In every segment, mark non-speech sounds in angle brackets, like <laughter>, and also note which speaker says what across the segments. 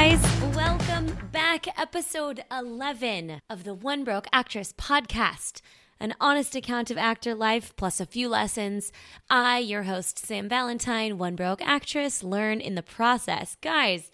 Speaker 1: guys. Welcome back. Episode 11 of the One Broke Actress podcast. An honest account of actor life plus a few lessons. I, your host, Sam Valentine, One Broke Actress, learn in the process. Guys,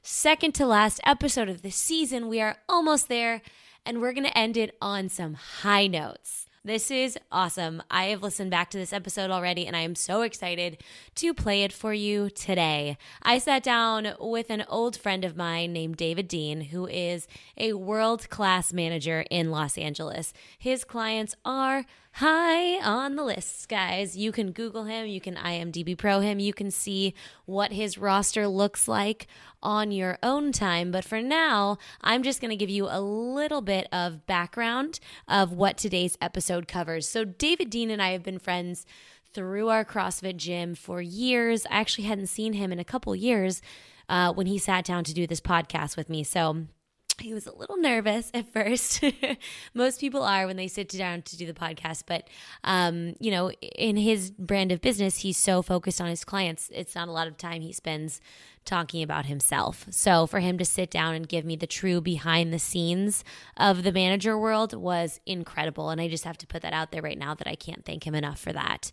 Speaker 1: second to last episode of the season. We are almost there, and we're going to end it on some high notes. This is awesome. I have listened back to this episode already and I am so excited to play it for you today. I sat down with an old friend of mine named David Dean, who is a world class manager in Los Angeles. His clients are high on the list, guys. You can Google him, you can IMDb Pro him, you can see what his roster looks like on your own time. But for now, I'm just going to give you a little bit of background of what today's episode covers. So, David Dean and I have been friends through our CrossFit gym for years. I actually hadn't seen him in a couple years uh, when he sat down to do this podcast with me. So, he was a little nervous at first. <laughs> Most people are when they sit down to do the podcast, but um, you know, in his brand of business, he's so focused on his clients. It's not a lot of time he spends talking about himself. So for him to sit down and give me the true behind the scenes of the manager world was incredible, and I just have to put that out there right now that I can't thank him enough for that.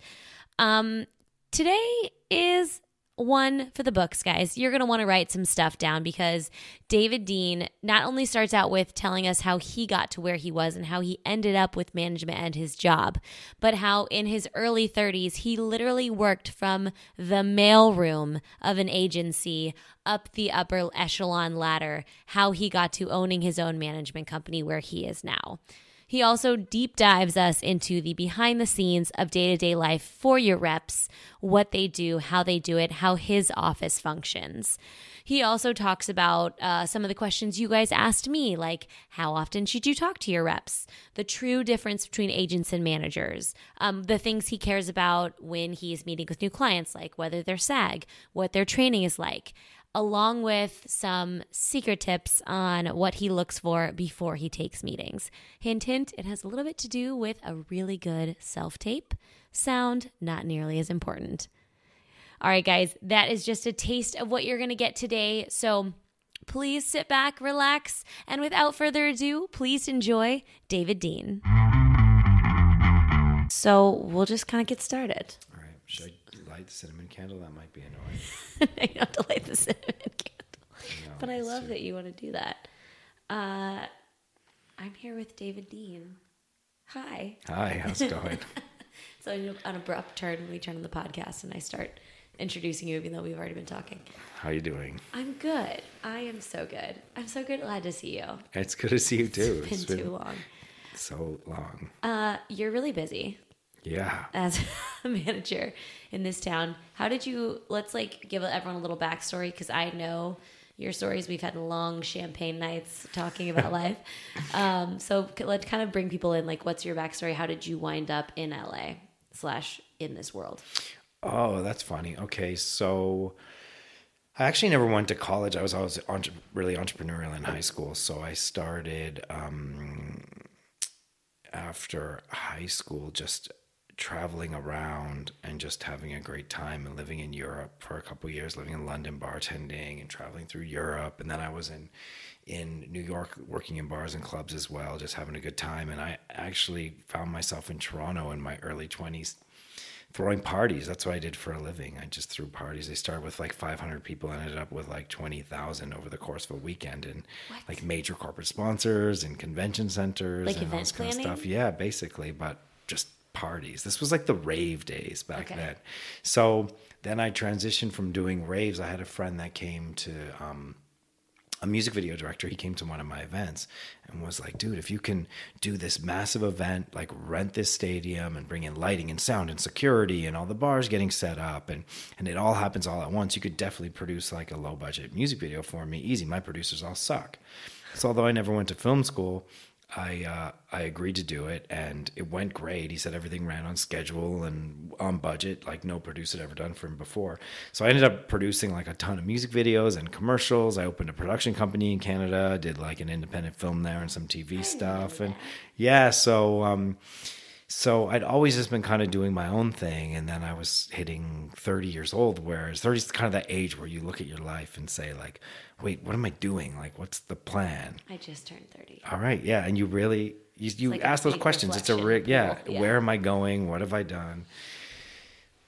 Speaker 1: Um, today is one for the books, guys. You're going to want to write some stuff down because David Dean not only starts out with telling us how he got to where he was and how he ended up with management and his job, but how in his early 30s, he literally worked from the mailroom of an agency up the upper echelon ladder, how he got to owning his own management company where he is now. He also deep dives us into the behind the scenes of day to day life for your reps, what they do, how they do it, how his office functions. He also talks about uh, some of the questions you guys asked me, like how often should you talk to your reps, the true difference between agents and managers, um, the things he cares about when he's meeting with new clients, like whether they're SAG, what their training is like along with some secret tips on what he looks for before he takes meetings. Hint, hint, it has a little bit to do with a really good self tape. Sound, not nearly as important. All right, guys, that is just a taste of what you're going to get today. So please sit back, relax, and without further ado, please enjoy David Dean. So we'll just kind of get started.
Speaker 2: All right. Should I light the cinnamon candle? That might be annoying. <laughs>
Speaker 1: I have to light the cinnamon <laughs> candle.
Speaker 2: No,
Speaker 1: But I love that you want to do that. Uh, I'm here with David Dean. Hi.
Speaker 2: Hi, how's it going? <laughs>
Speaker 1: So an abrupt turn when we turn on the podcast and I start introducing you, even though we've already been talking.
Speaker 2: How are you doing?
Speaker 1: I'm good. I am so good. I'm so good. Glad to see you.
Speaker 2: It's good to see you too.
Speaker 1: It's been too long.
Speaker 2: so long.
Speaker 1: Uh, you're really busy
Speaker 2: Yeah.
Speaker 1: as <laughs> a manager in this town. How did you? Let's like give everyone a little backstory because I know your stories. We've had long champagne nights talking about <laughs> life. Um, so let's kind of bring people in. Like, what's your backstory? How did you wind up in LA slash in this world?
Speaker 2: Oh, that's funny. Okay, so I actually never went to college. I was always entre- really entrepreneurial in high school. So I started um, after high school just traveling around and just having a great time and living in Europe for a couple of years, living in London, bartending and traveling through Europe. And then I was in in New York working in bars and clubs as well, just having a good time. And I actually found myself in Toronto in my early 20s throwing parties. That's what I did for a living. I just threw parties. They started with like 500 people and ended up with like 20,000 over the course of a weekend and like major corporate sponsors and convention centers
Speaker 1: Like
Speaker 2: and all this kind of
Speaker 1: planning?
Speaker 2: stuff. Yeah, basically, but parties. This was like the rave days back
Speaker 1: Okay.
Speaker 2: then. So then I transitioned from doing raves. I had a friend that came to um, a music video director he came to one of my events and was like dude if you can do this massive event like rent this stadium and bring in lighting and sound and security and all the bars getting set up and and it all happens all at once you could definitely produce like a low budget music video for me easy my producers all suck so although i never went to film school I uh, I agreed to do it, and it went great. He said everything ran on schedule and on budget, like no producer had ever done for him before. So I ended up producing like a ton of music videos and commercials. I opened a production company in Canada, did like an independent film there and some TV stuff, and yeah. So um, so I'd always just been kind of doing my own thing. And then I was hitting 30 years old, whereas 30 is kind of that age where you look at your life and say, like, wait, what am I doing? Like, what's the plan?
Speaker 1: I just turned 30.
Speaker 2: All right. Yeah. And you really, you, you
Speaker 1: like
Speaker 2: ask those questions. It's a, rig, yeah,
Speaker 1: yeah.
Speaker 2: Where am I going? What have I done?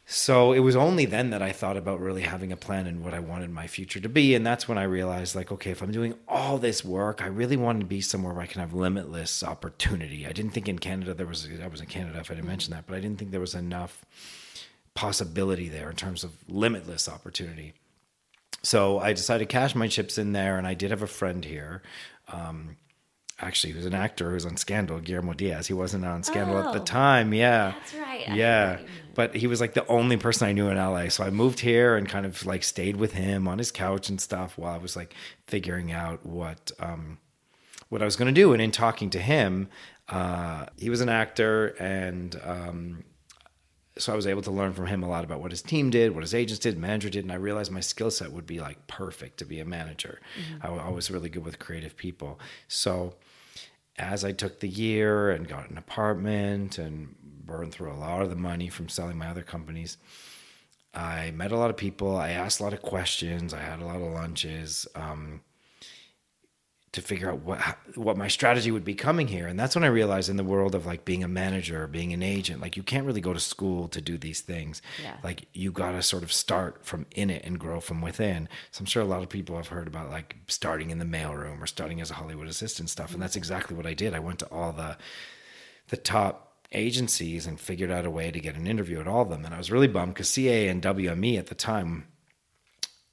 Speaker 2: So it was only then that I thought about really having a plan and what I wanted my future to be. And that's when I realized, like, okay, if I'm doing all this work, I really wanted to be somewhere where I can have limitless opportunity. I didn't think in Canada there was, I was in Canada if I didn't mention that, but I didn't think there was enough possibility there in terms of limitless opportunity. So I decided to cash my chips in there. And I did have a friend here. Um, actually, who's an actor who's on Scandal, Guillermo Diaz. He wasn't on Scandal at the
Speaker 1: Oh.
Speaker 2: time. Yeah.
Speaker 1: That's right.
Speaker 2: Yeah.
Speaker 1: forgot you knew.
Speaker 2: But he was like the only person I knew in LA. So I moved here and kind of like stayed with him on his couch and stuff while I was like figuring out what um what I was going to do. And in talking to him, uh, he was an actor and um, so I was able to learn from him a lot about what his team did, what his agents did, manager did, and I realized my skill set would be like perfect to be a manager. I, I was really good with creative people. So as I took the year and got an apartment and burned through a lot of the money from selling my other companies, I met a lot of people. I asked a lot of questions. I had a lot of lunches. Um, to figure out what what my strategy would be coming here. And that's when i realized in the world of like being a manager or being an agent like you can't really go to school to do these things.
Speaker 1: Yeah.
Speaker 2: like you got to sort of start from in it and grow from within. So i'm sure a lot of people have heard about like starting in the mailroom or starting as a hollywood assistant stuff. And that's exactly what i did. I went to all the the top agencies and figured out a way to get an interview at all of them. And i was really bummed because CAA and wme at the time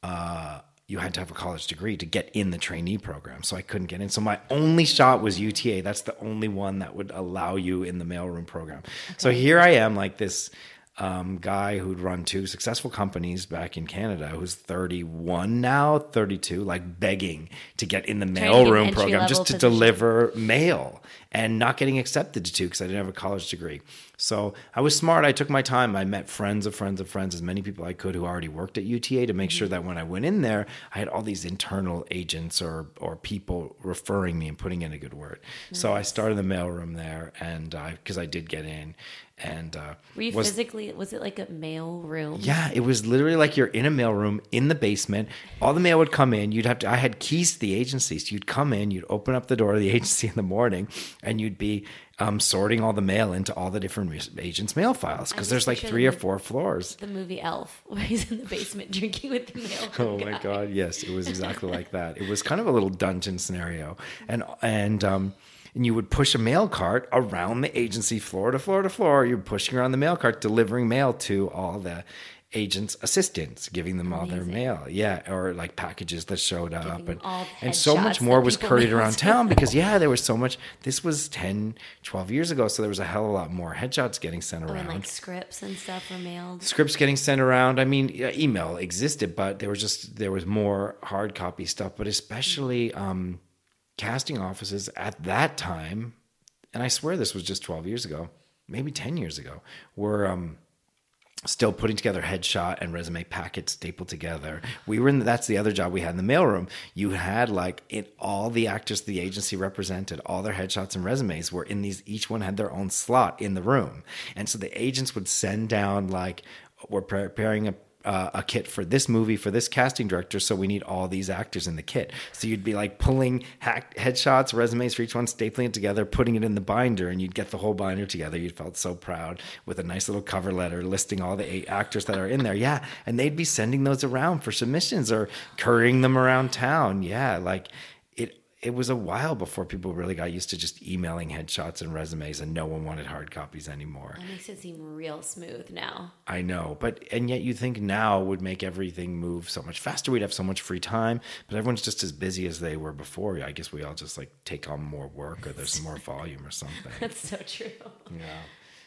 Speaker 2: uh, you had to have a college degree to get in the trainee program. So I couldn't get in. So my only shot was UTA. That's the only one that would allow you in the mailroom program. So here I am, like this um, guy who'd run two successful companies back in Canada, who's 31 now, 32, like begging to get in the mailroom program just to
Speaker 1: position.
Speaker 2: deliver mail and not getting accepted to two because I didn't have a college degree. So I was smart. I took my time. I met friends of friends of friends, as many people I could who already worked at UTA to make sure that when I went in there, I had all these internal agents or or people referring me and putting in a good word. So I started the mailroom there, and because I did get in, and uh,
Speaker 1: Were you
Speaker 2: was
Speaker 1: physically, was it like a mail room?
Speaker 2: yeah, it was literally like you're in a mail room in the basement. All the mail would come in. You'd have to. I had keys to the agency, so you'd come in. You'd open up the door of the <laughs> agency in the morning, and you'd be um, sorting all the mail into all the different agents' mail files because there's like three or four floors.
Speaker 1: The movie Elf, <laughs> where he's in the basement drinking with the mail. <laughs>
Speaker 2: Oh my god, yes, it was exactly like that. It was kind of a little dungeon scenario, and and um, and you would push a mail cart around the agency floor to floor to floor. You're pushing around the mail cart, delivering mail to all the agents' assistants, giving them all their mail. Yeah, or like packages that showed up,
Speaker 1: Giving
Speaker 2: and and so much more was couriered around town <laughs> because yeah, there was so much. This was 10, 12 years ago, so there was a hell of a lot more headshots getting sent
Speaker 1: Oh,
Speaker 2: around
Speaker 1: and like scripts and stuff were mailed.
Speaker 2: scripts getting sent around. I mean, email existed, but there was just there was more hard copy stuff. But especially um, casting offices at that time, and I swear this was just twelve years ago, maybe ten years ago, were um, still putting together headshot and resume packets stapled together. We were in that's the other job we had in the mailroom. You had like it all the actors the agency represented, all their headshots and resumes were in these each one had their own slot in the room. And so the agents would send down like we're preparing a uh, a kit for this movie for this casting director, so we need all these actors in the kit. So you'd be like pulling hack headshots, resumes for each one, stapling it together, putting it in the binder, and you'd get the whole binder together. You felt so proud with a nice little cover letter listing all the eight actors that are in there. Yeah, and they'd be sending those around for submissions or couriering them around town. Yeah, like it. Was a while before people really got used to just emailing headshots and resumes, and no one wanted hard copies anymore.
Speaker 1: That makes it seem real smooth now.
Speaker 2: I know, but and yet you think now would make everything move so much faster. We'd have so much free time, but everyone's just as busy as they were before. I guess we all just like take on more work, or there's more volume or something. <laughs>
Speaker 1: That's so true.
Speaker 2: Yeah.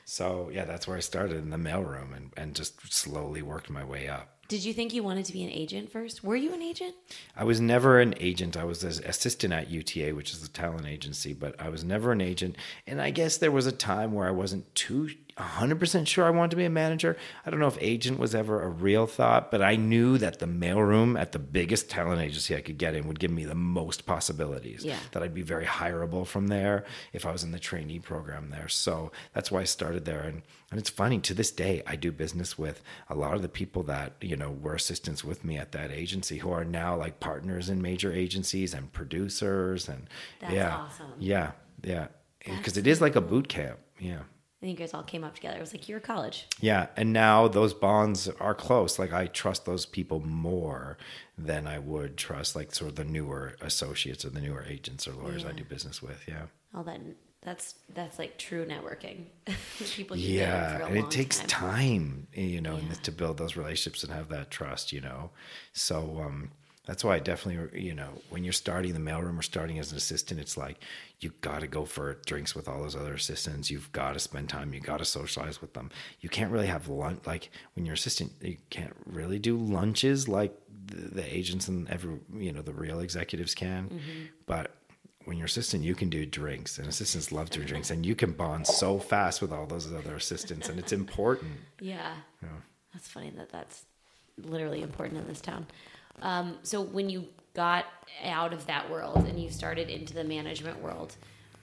Speaker 2: So yeah, that's where I started in the mailroom and and just slowly worked my way up.
Speaker 1: Did you think you wanted to be an agent first? Were you an agent?
Speaker 2: I was never an agent. I was an assistant at UTA, which is a talent agency, but I was never an agent. And I guess there was a time where I wasn't too 100% sure I wanted to be a manager. I don't know if agent was ever a real thought, but I knew that the mailroom at the biggest talent agency I could get in would give me the most possibilities.
Speaker 1: Yeah.
Speaker 2: That I'd be very hireable from there if I was in the trainee program there. So that's why I started there. And, and it's funny, to this day, I do business with a lot of the people that, you know, were assistants with me at that agency who are now like partners in major agencies and producers. And
Speaker 1: That's
Speaker 2: yeah.
Speaker 1: awesome.
Speaker 2: Yeah. Yeah. Because it is like a boot camp. Yeah.
Speaker 1: I think you guys all came up together. It was like you're college.
Speaker 2: Yeah, and now those bonds are close. Like I trust those people more than I would trust like sort of the newer associates or the newer agents or lawyers I do business with. Yeah.
Speaker 1: All that that's that's like true networking. <laughs> People you
Speaker 2: Yeah, and it takes
Speaker 1: time.
Speaker 2: time, you know, and to build those relationships and have that trust, you know. So um, that's why I definitely, you know, when you're starting the mailroom or starting as an assistant, it's like you got to go for drinks with all those other assistants. You've got to spend time. You got to socialize with them. You can't really have lunch like when you're assistant. You can't really do lunches like the, the agents and every, you know, the real executives can,
Speaker 1: Mm-hmm.
Speaker 2: but when you're assistant, you can do drinks, and assistants love doing drinks, and you can bond so fast with all those other assistants, and it's important. <laughs>
Speaker 1: Yeah. That's funny that that's literally important in this town. Um, so when you got out of that world and you started into the management world,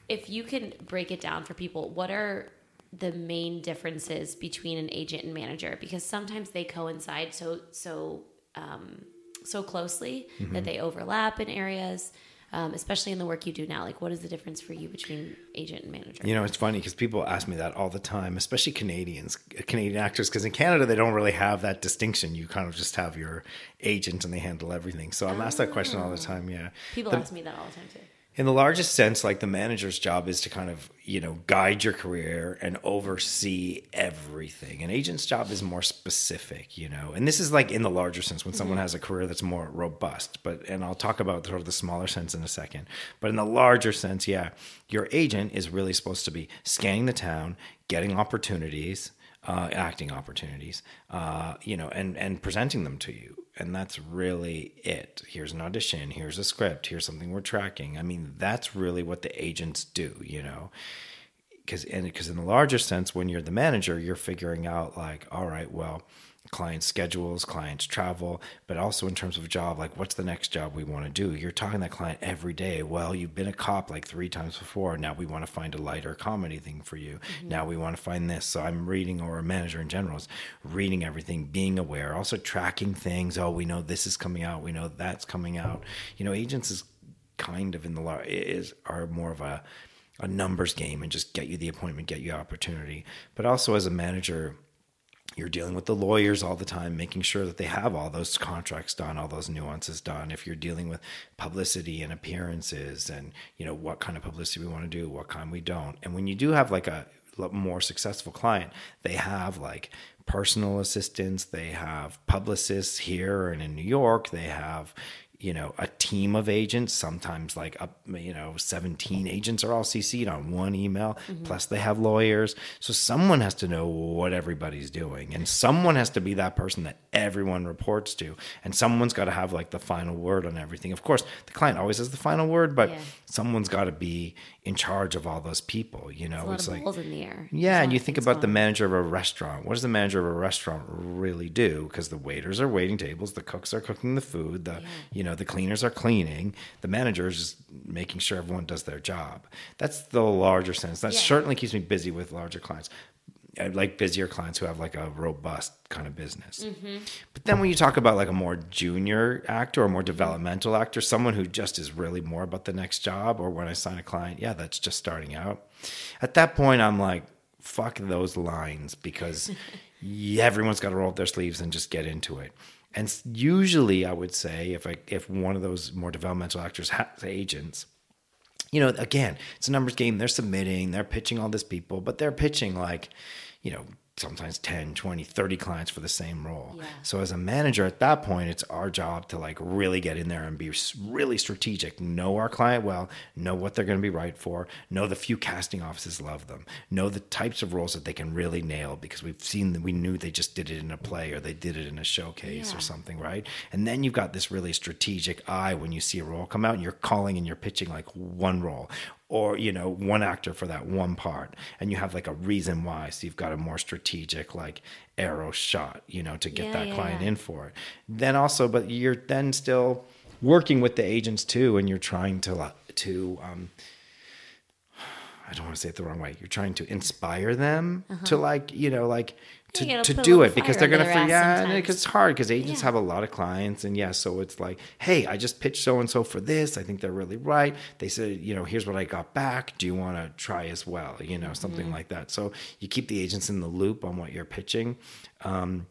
Speaker 1: if you can break it down for people, what are the main differences between an agent and manager? Because sometimes they coincide so so um, so closely that they overlap in areas. Um, especially in the work you do now, like what is the difference for you between agent and manager?
Speaker 2: You know, it's funny because people ask me that all the time, especially Canadians, Canadian actors, because in Canada they don't really have that distinction. You kind of just have your agent and they handle everything. So I'm asked that question all the time. Yeah,
Speaker 1: People
Speaker 2: The-
Speaker 1: ask me that all the time too.
Speaker 2: In the largest sense, like the manager's job is to kind of, you know, guide your career and oversee everything. An agent's job is more specific, you know, and this is like in the larger sense when someone mm-hmm. has a career that's more robust. But, and I'll talk about sort of the smaller sense in a second. But in the larger sense, yeah, your agent is really supposed to be scanning the town, getting opportunities, uh, acting opportunities, uh, you know, and and presenting them to you. And that's really it. Here's an audition. Here's a script. Here's something we're tracking. I mean, that's really what the agents do. You know, because and because in the larger sense, when you're the manager, you're figuring out like, all right, well, client schedules, clients travel, but also in terms of job, like what's the next job we want to do? You're talking to that client every day. Well, you've been a cop like three times before. Now we want to find a lighter comedy thing for you. Mm-hmm. Now we want to find this. So I'm reading, or a manager in general is reading everything, being aware, also tracking things. Oh, we know this is coming out. We know that's coming out. You know, agents is kind of in the law is are more of a a numbers game and just get you the appointment, get you opportunity. But also as a manager, you're dealing with the lawyers all the time, making sure that they have all those contracts done, all those nuances done. If you're dealing with publicity and appearances and, you know, what kind of publicity we want to do, what kind we don't. And when you do have like a more successful client, they have like personal assistants, they have publicists here and in New York, they have, you know, a team of agents, sometimes like up, you know, 17 agents are all CC'd on one email, mm-hmm. plus they have lawyers. So someone has to know what everybody's doing, and someone has to be that person that everyone reports to, and someone's got to have like the final word on everything. Of course, the client always has the final word, but
Speaker 1: Yeah.
Speaker 2: someone's got to be in charge of all those people, you know, it's like,
Speaker 1: balls in the air.
Speaker 2: yeah, and you think about the manager of a restaurant. What does the manager of a restaurant really do? Because the waiters are waiting tables, the cooks are cooking the food, the you know the cleaners are cleaning. The manager is just making sure everyone does their job. That's the larger sense. That
Speaker 1: Yeah.
Speaker 2: certainly keeps me busy with larger clients. I like busier clients who have like a robust kind of business. Mm-hmm. But then when you talk about like a more junior actor or more developmental actor, someone who just is really more about the next job, or when I sign a client, yeah, that's just starting out. At that point, I'm like, fuck those lines because <laughs> everyone's got to roll up their sleeves and just get into it. And usually, I would say if I if one of those more developmental actors has agents, you know, again, it's a numbers game. They're submitting, they're pitching all this people, but they're pitching like, you know, sometimes 10 20 30 clients for the same role
Speaker 1: Yeah.
Speaker 2: so as a manager at that point it's our job to like really get in there and be really strategic know our client well know what they're going to be right for know the few casting offices love them know the types of roles that they can really nail because we've seen that we knew they just did it in a play or they did it in a showcase
Speaker 1: Yeah.
Speaker 2: or something right and then you've got this really strategic eye when you see a role come out and you're calling and you're pitching like one role or you know one actor for that one part and you have like a reason why so you've got a more strategic like arrow shot you know to get
Speaker 1: Yeah,
Speaker 2: that
Speaker 1: yeah,
Speaker 2: client
Speaker 1: yeah.
Speaker 2: in for it then also but you're then still working with the agents too and you're trying to to um I don't want to say it the wrong way. You're trying to inspire them to like, you know, like to, to do it because they're going to forget. Yeah, because it's hard because agents
Speaker 1: Yeah.
Speaker 2: have a lot of clients, and yeah, so it's like, hey, I just pitched so and so for this. I think they're really right. They said, you know, here's what I got back. Do you want to try as well? You know, something
Speaker 1: Mm-hmm.
Speaker 2: like that. So you keep the agents in the loop on what you're pitching. Um,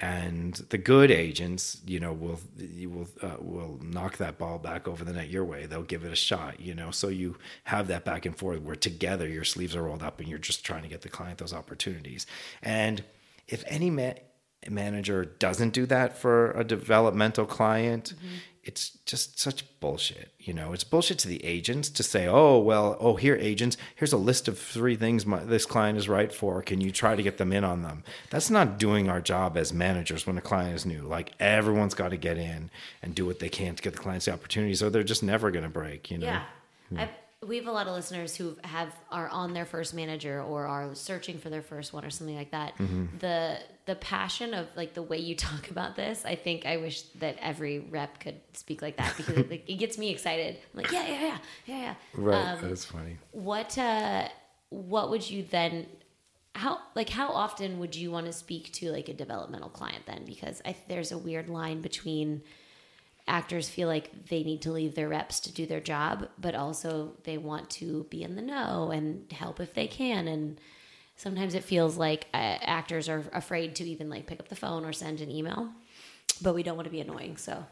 Speaker 2: and the good agents, you know, will will uh, will knock that ball back over the net your way. They'll give it a shot, you know. So you have that back and forth where together your sleeves are rolled up and you're just trying to get the client those opportunities. And if any ma- manager doesn't do that for a developmental client, it's just such bullshit. You know, it's bullshit to the agents to say, "Oh, well, oh, here agents, here's a list of three things my, this client is right for. Can you try to get them in on them?" That's not doing our job as managers when a client is new. Like everyone's got to get in and do what they can to get the clients the opportunities, or they're just never going to break. You know.
Speaker 1: Yeah. Hmm. I've, we have a lot of listeners who have are on their first manager or are searching for their first one or something like that.
Speaker 2: Mm-hmm.
Speaker 1: The the passion of like the way you <laughs> talk about this, I think I wish that every rep could speak like that because it, <laughs> like, it gets me excited. I'm like, yeah, yeah, yeah, yeah, yeah.
Speaker 2: Right.
Speaker 1: Um,
Speaker 2: That's funny.
Speaker 1: what uh what would you then how like how often would you want to speak to like a developmental client then because I, there's a weird line between actors feel like they need to leave their reps to do their job but also they want to be in the know and help if they can and sometimes it feels like uh, actors are afraid to even like pick up the phone or send an email but we don't want to be annoying so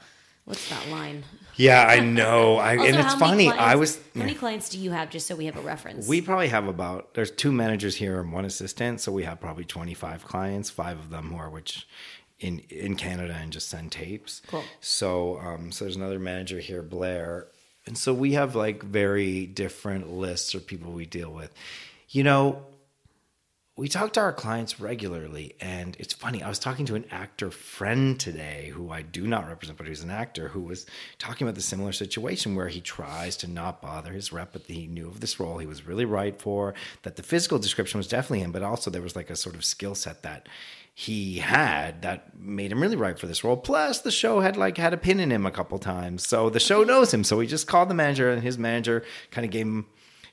Speaker 1: what's that line
Speaker 2: Yeah, I know. <laughs> I,
Speaker 1: Also,
Speaker 2: and it's funny. I was.
Speaker 1: how many clients do you have just so we have a reference
Speaker 2: We probably have about there's two managers here and one assistant, so we have probably 25 clients, five of them who are which in in Canada and just send tapes.
Speaker 1: Cool.
Speaker 2: So um so there's another manager here, Blair. And so we have like very different lists of people we deal with. You know, we talk to our clients regularly and it's funny i was talking to an actor friend today who i do not represent but who's an actor who was talking about the similar situation where he tries to not bother his rep but he knew of this role he was really right for that the physical description was definitely him but also there was like a sort of skill set that he had that made him really right for this role. Plus the show had like had a pin in him a couple times. So the show knows him. So he just called the manager and his manager kind of gave him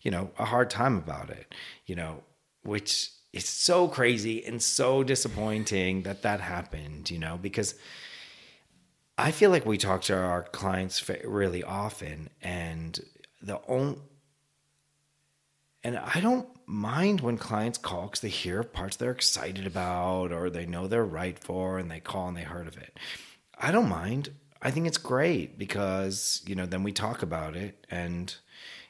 Speaker 2: you know a hard time about it you know which is so crazy and so disappointing that that happened, you know, because I feel like we talk to our clients really often and the only and I don't mind when clients call because they hear parts they're excited about or they know they're right for and they call and they heard of it. I don't mind. I think it's great because, you know, then we talk about it and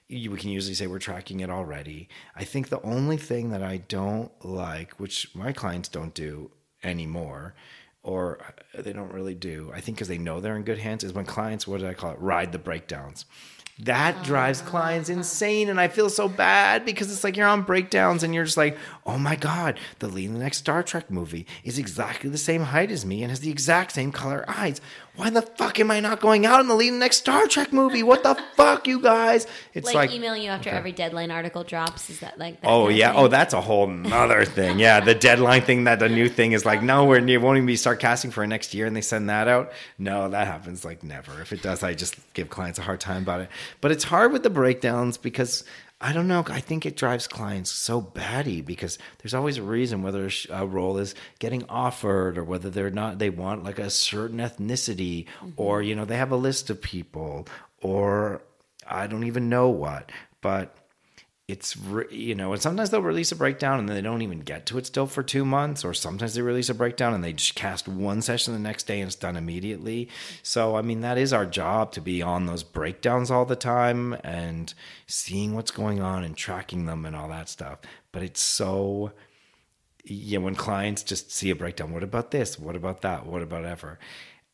Speaker 2: we can usually say we're tracking it already. I think the only thing that I don't like, which my clients don't do anymore, or uh, they don't really do, I think because they know they're in good hands, is when clients, what did I call it, ride the breakdowns. That oh, drives clients insane, and I feel so bad because it's like you're on breakdowns and you're just like, oh my god, the lead in the next Star Trek movie is exactly the same height as me and has the exact same color eyes. Why the fuck am I not going out in the lead in the next Star Trek movie? What the <laughs> fuck, you guys? It's
Speaker 1: like,
Speaker 2: like,
Speaker 1: emailing you after every deadline article drops is that like that
Speaker 2: Oh yeah.
Speaker 1: thing?
Speaker 2: Oh, that's a whole nother thing. Yeah, the deadline thing. That the new thing is like, no, we're it won't even be start casting for next year, and they send that out. No, that happens like never. If it does, I just give clients a hard time about it. But it's hard with the breakdowns because I don't know. I think it drives clients so batty because there's always a reason whether a role is getting offered or whether they're not. They want like a certain ethnicity, or mm-hmm. you know, they have a list of people, or I don't even know what, but it's re- you know and sometimes they'll release a breakdown and then they don't even get to it still for two months or sometimes they release a breakdown and they just cast one session the next day and it's done immediately so i mean that is our job to be on those breakdowns all the time and seeing what's going on and tracking them and all that stuff but it's so yeah, when clients just see a breakdown, what about this? What about that? What about ever?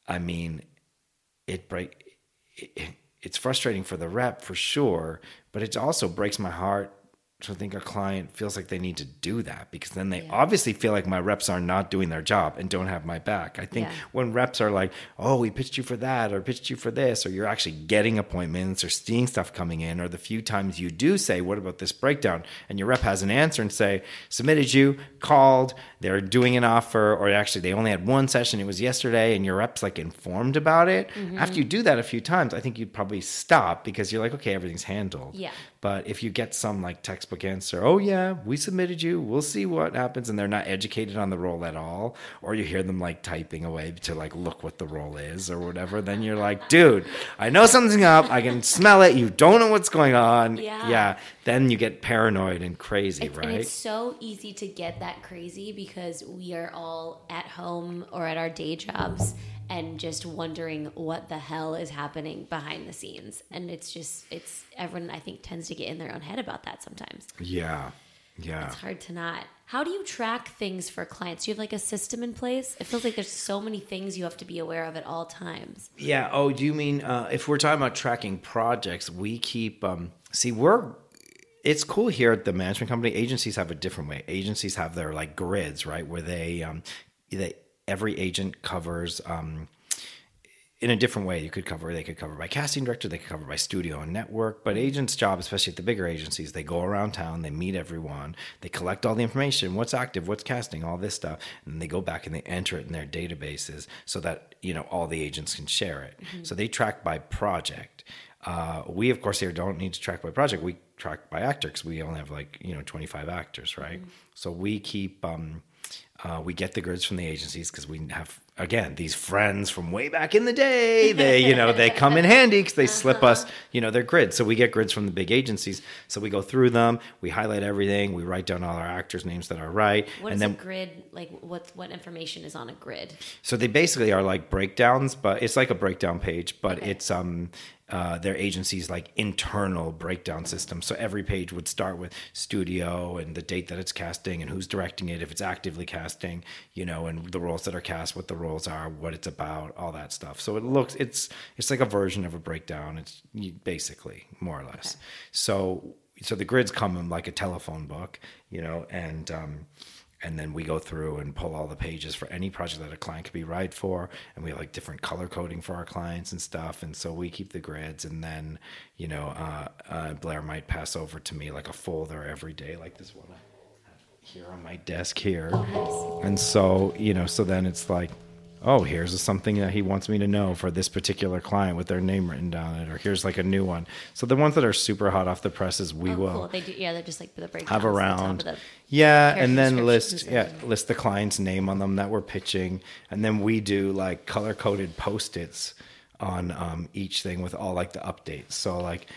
Speaker 2: I mean, it break. It, it's frustrating for the rep for sure, but it also breaks my heart to think a client feels like they need to do that because then they yeah. obviously feel like my reps are not doing their job and don't have my back. I think yeah. when reps are like, oh, we pitched you for that or pitched you for this, or you're actually getting appointments or seeing stuff coming in, or the few times you do say, what about this breakdown? And your rep has an answer and say, submitted you, called, they're doing an offer, or actually they only had one session, it was yesterday, and your rep's like informed about it. Mm-hmm. After you do that a few times, I think you'd probably stop because you're like, okay, everything's handled.
Speaker 1: Yeah.
Speaker 2: But if you get some like textbook answer, oh yeah, we submitted you, we'll see what happens, and they're not educated on the role at all, or you hear them like typing away to like look what the role is or whatever, then you're like, dude, I know something's up, I can smell it, you don't know what's going on.
Speaker 1: Yeah.
Speaker 2: Yeah. Then you get paranoid and crazy,
Speaker 1: it's,
Speaker 2: right?
Speaker 1: And it's so easy to get that crazy because we are all at home or at our day jobs and just wondering what the hell is happening behind the scenes. And it's just, it's everyone, I think, tends to get in their own head about that sometimes.
Speaker 2: Yeah. Yeah.
Speaker 1: It's hard to not. How do you track things for clients? Do you have like a system in place? It feels like there's so many things you have to be aware of at all times.
Speaker 2: Yeah. Oh, do you mean uh, if we're talking about tracking projects, we keep, um, see, we're, it's cool here at the management company. Agencies have a different way. Agencies have their like grids, right? Where they, um, they, every agent covers um, in a different way. You could cover they could cover by casting director, they could cover by studio and network. But agents' job, especially at the bigger agencies, they go around town, they meet everyone, they collect all the information, what's active, what's casting, all this stuff, and they go back and they enter it in their databases so that you know all the agents can share it. Mm-hmm. So they track by project. Uh, we of course here don't need to track by project. We track by actor because we only have like you know 25 actors, right? Mm-hmm. So we keep. Um, uh, we get the grids from the agencies because we have again these friends from way back in the day. They you know they come in handy because they uh-huh. slip us you know their grids. So we get grids from the big agencies. So we go through them, we highlight everything, we write down all our actors' names that are right.
Speaker 1: What and then, a grid like? What what information is on a grid?
Speaker 2: So they basically are like breakdowns, but it's like a breakdown page, but okay. it's um uh, their agency's like internal breakdown system. So every page would start with studio and the date that it's casting and who's directing it, if it's actively casting, you know, and the roles that are cast, what the roles are, what it's about, all that stuff. So it looks it's it's like a version of a breakdown. It's basically more or less. Okay. So so the grids come in like a telephone book, you know, and um, and then we go through and pull all the pages for any project that a client could be right for and we have like different color coding for our clients and stuff and so we keep the grids and then you know uh, uh, blair might pass over to me like a folder every day like this one here on my desk here
Speaker 1: oh,
Speaker 2: nice. and so you know so then it's like oh, here's something that he wants me to know for this particular client with their name written down it, or here's like a new one. So the ones that are super hot off the presses, we
Speaker 1: oh,
Speaker 2: will.
Speaker 1: Cool. They do, yeah, they're just like the breakdowns.
Speaker 2: Have around. The yeah, and then list yeah list the client's name on them that we're pitching, and then we do like color coded post its on um, each thing with all like the updates. So like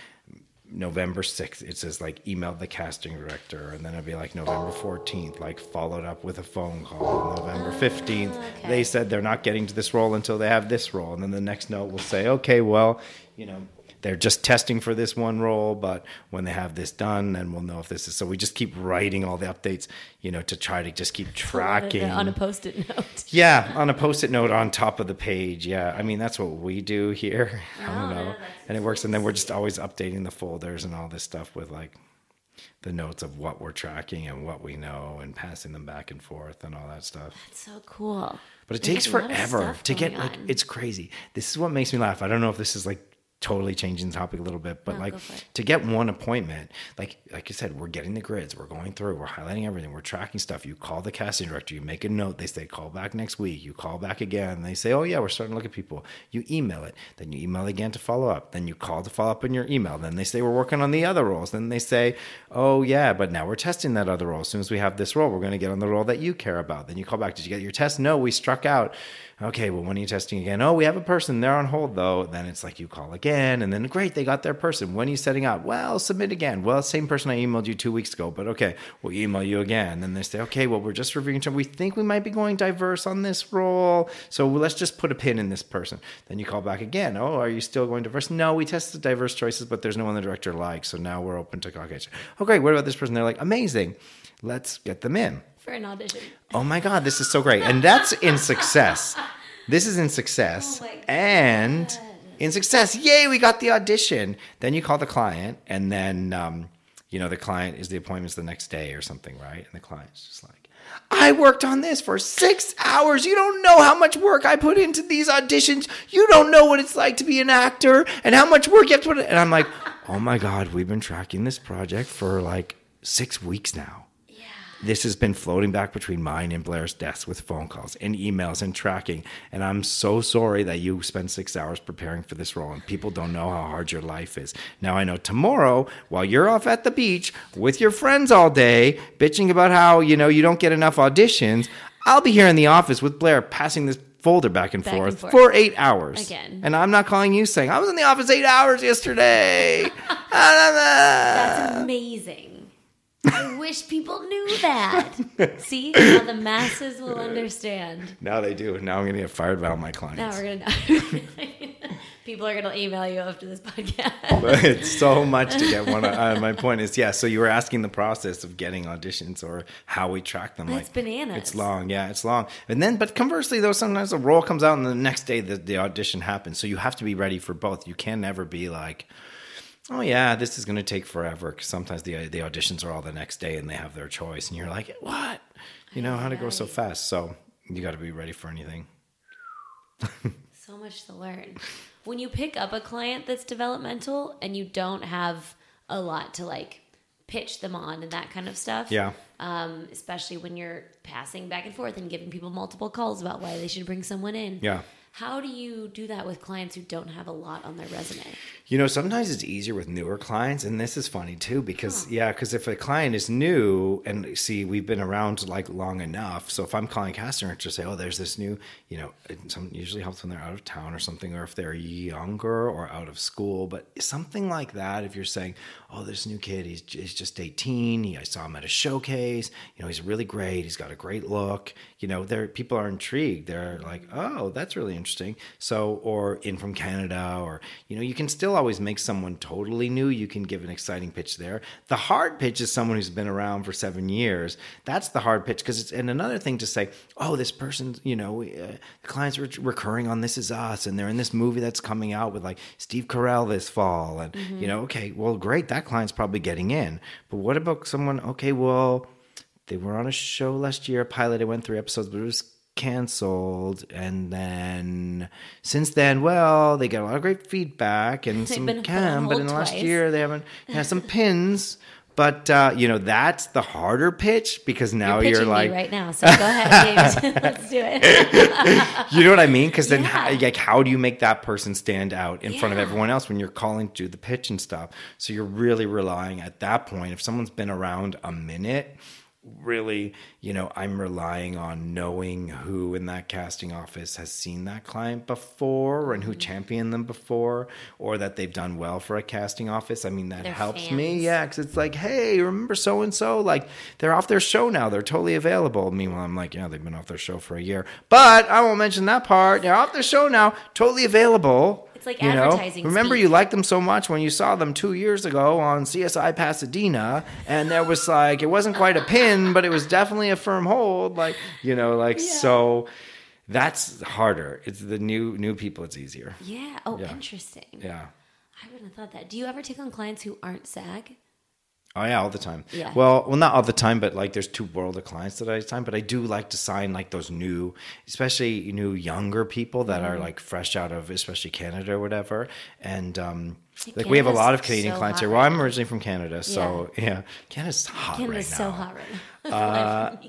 Speaker 2: November 6th, it says like emailed the casting director. And then it'd be like November 14th, like followed up with a phone call. November 15th, okay. they said they're not getting to this role until they have this role. And then the next note will say, okay, well, you know, they're just testing for this one role, but when they have this done, then we'll know if this is. So we just keep writing all the updates, you know, to try to just keep uh, tracking
Speaker 1: on a post-it note. <laughs>
Speaker 2: yeah, on a post-it note on top of the page. Yeah, I mean that's what we do here. <laughs> I don't oh, know, yeah, and it works. And then we're just always updating the folders and all this stuff with like the notes of what we're tracking and what we know and passing them back and forth and all that stuff.
Speaker 1: That's so cool.
Speaker 2: But it There's takes forever to get like it's crazy. This is what makes me laugh. I don't know if this is like totally changing the topic a little bit, but no, like to get one appointment, like like I said, we're getting the grids, we're going through, we're highlighting everything, we're tracking stuff. You call the casting director, you make a note, they say call back next week. You call back again, they say, oh yeah, we're starting to look at people. You email it, then you email again to follow up, then you call to follow up in your email. Then they say we're working on the other roles. Then they say, oh yeah, but now we're testing that other role. As soon as we have this role, we're going to get on the role that you care about. Then you call back, did you get your test? No, we struck out okay, well, when are you testing again? Oh, we have a person. They're on hold, though. Then it's like you call again. And then, great, they got their person. When are you setting up? Well, submit again. Well, same person I emailed you two weeks ago, but okay, we'll email you again. Then they say, okay, well, we're just reviewing. We think we might be going diverse on this role. So let's just put a pin in this person. Then you call back again. Oh, are you still going diverse? No, we tested diverse choices, but there's no one the director likes. So now we're open to okay. Oh, great. What about this person? They're like, amazing let's get them in.
Speaker 1: For an audition.
Speaker 2: Oh my God, this is so great. And that's in success. This is in success.
Speaker 1: Oh my God.
Speaker 2: and in success, yay, we got the audition. Then you call the client, and then, um, you know, the client is the appointment's the next day or something, right? And the client's just like, I worked on this for six hours. You don't know how much work I put into these auditions. You don't know what it's like to be an actor and how much work you have to put in. And I'm like, oh my God, we've been tracking this project for like six weeks now this has been floating back between mine and Blair's desk with phone calls and emails and tracking. And I'm so sorry that you spent six hours preparing for this role and people don't know how hard your life is. Now I know tomorrow, while you're off at the beach with your friends all day, bitching about how, you know, you don't get enough auditions, I'll be here in the office with Blair passing this folder back and,
Speaker 1: Back and
Speaker 2: forth,
Speaker 1: forth.
Speaker 2: for eight hours.
Speaker 1: Again.
Speaker 2: And I'm not calling you saying, I was in the office eight hours yesterday. <laughs>
Speaker 1: That's amazing. I wish people knew <laughs> that. <laughs> See, now the masses will understand.
Speaker 2: now they do. Now I'm going to get fired by all my clients.
Speaker 1: Now we're gonna. <laughs> people are gonna email you after this podcast.
Speaker 2: but it's so much to get one. Uh, my point is, yeah. So you were asking the process of getting auditions or how we track them.
Speaker 1: That's
Speaker 2: like
Speaker 1: bananas.
Speaker 2: It's long, yeah, it's long. And then, but conversely, though, sometimes a role comes out and the next day the, the audition happens. So you have to be ready for both. You can never be like, oh yeah, this is going to take forever. Because sometimes the the auditions are all the next day and they have their choice, and you're like, what? You know how to go so fast. So you got to be ready for anything. <laughs>
Speaker 1: So much to learn. When you pick up a client that's developmental and you don't have a lot to like pitch them on and that kind of stuff.
Speaker 2: Yeah.
Speaker 1: Um, especially when you're passing back and forth and giving people multiple calls about why they should bring someone in.
Speaker 2: Yeah.
Speaker 1: How do you do that with clients who don't have a lot on their resume?
Speaker 2: You know, sometimes it's easier with newer clients, and this is funny too because yeah, because if a client is new and see we've been around like long enough, so if I'm calling casting to say, oh, there's this new, you know, it some usually helps when they're out of town or something, or if they're younger or out of school, but something like that. If you're saying, oh, this new kid, he's, he's just 18, he, I saw him at a showcase, you know, he's really great, he's got a great look, you know, there people are intrigued, they're like, mm-hmm. oh, that's really interesting. So, or in from Canada, or you know, you can still always make someone totally new. You can give an exciting pitch there. The hard pitch is someone who's been around for seven years. That's the hard pitch because it's and another thing to say, oh, this person, you know, uh, the clients are recurring on This Is Us, and they're in this movie that's coming out with like Steve Carell this fall, and you know, okay, well, great, that client's probably getting in. But what about someone? Okay, well they were on a show last year, a pilot. It went three episodes, but it was canceled. And then since then, well, they got a lot of great feedback and <laughs>
Speaker 1: They've
Speaker 2: some cam. But in the last
Speaker 1: twice.
Speaker 2: year, they haven't had some <laughs> pins. But uh, you know that's the harder pitch because now
Speaker 1: You're
Speaker 2: you're, like,
Speaker 1: right now, so go ahead, <laughs> James. Let's do it.
Speaker 2: you know what I mean? Because then, how, like, how do you make that person stand out in front of everyone else when you're calling to do the pitch and stuff? So you're really relying at that point. If someone's been around a minute, really, you know, I'm relying on knowing who in that casting office has seen that client before and
Speaker 1: Mm-hmm.
Speaker 2: who championed them before, or that they've done well for a casting office. I mean, that
Speaker 1: They're
Speaker 2: helps
Speaker 1: fans.
Speaker 2: me. Yeah, because it's like, hey, remember so and so? Like, they're off their show now. They're totally available. Meanwhile, I'm like, yeah, they've been off their show for a year, but I won't mention that part. They're off their show now, totally available.
Speaker 1: It's like
Speaker 2: you know?
Speaker 1: advertising
Speaker 2: Remember,
Speaker 1: speak.
Speaker 2: you liked them so much when you saw them two years ago on CSI Pasadena, and there was like, it wasn't quite a pin, but it was definitely a firm hold. Like, you know, like so. That's harder. It's the new new people. It's easier.
Speaker 1: yeah. Oh,
Speaker 2: Yeah.
Speaker 1: interesting.
Speaker 2: Yeah.
Speaker 1: I wouldn't have thought that. Do you ever take on clients who aren't SAG?
Speaker 2: Oh yeah, all the time.
Speaker 1: Yeah.
Speaker 2: Well, well, not all the time, but like there's two world of clients that I sign. But I do like to sign like those new, especially new younger people that
Speaker 1: Mm-hmm.
Speaker 2: are like fresh out of, especially Canada or whatever. And um,
Speaker 1: Yeah,
Speaker 2: like we have a lot of Canadian
Speaker 1: so
Speaker 2: clients here. Well, I'm originally from Canada, so yeah, Canada's hot
Speaker 1: Canada's
Speaker 2: right
Speaker 1: so
Speaker 2: now.
Speaker 1: hot right now. <laughs>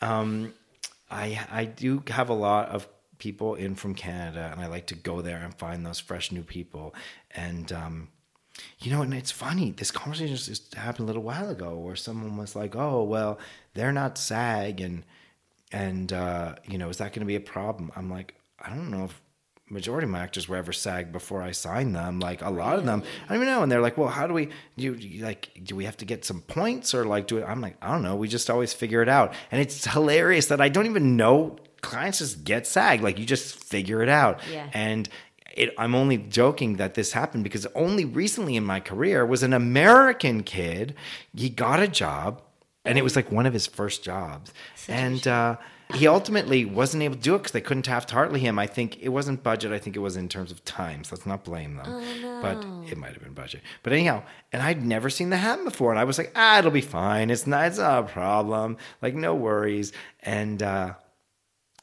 Speaker 2: Um, I I do have a lot of people in from Canada, and I like to go there and find those fresh new people. And um, you know, and it's funny. This conversation just, happened a little while ago, where someone was like, "Oh, well, they're not SAG, and and uh, you know, is that going to be a problem?" I'm like, I don't know if majority of my actors were ever SAG before I signed them. Like a lot of them, I don't even know. And they're like, "Well, how do we? Do you, like? Do we have to get some points or like do it?" I'm like, I don't know. We just always figure it out, and it's hilarious that I don't even know clients just get SAG. Like you just figure it out,
Speaker 1: Yeah.
Speaker 2: and. It, I'm only joking that this happened because only recently in my career was an American kid. He got a job and it was like one of his first jobs. and uh, he ultimately wasn't able to do it because they couldn't Taft Hartley him. I think it wasn't budget. I think it was in terms of time. So let's not blame them.
Speaker 1: Oh,
Speaker 2: But it might have been budget. But anyhow, and I'd never seen the happen before, and I was like, ah, it'll be fine. It's not, it's not a problem. Like no worries. And uh,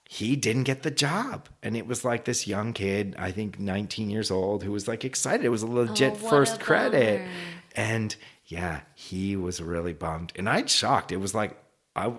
Speaker 2: he didn't get the job. And it was like this young kid, I think 19 years old, who was like excited. It was a oh, legit
Speaker 1: Oh,
Speaker 2: first
Speaker 1: a
Speaker 2: credit. And yeah, he was really bummed. And I'd shocked. It was like, I,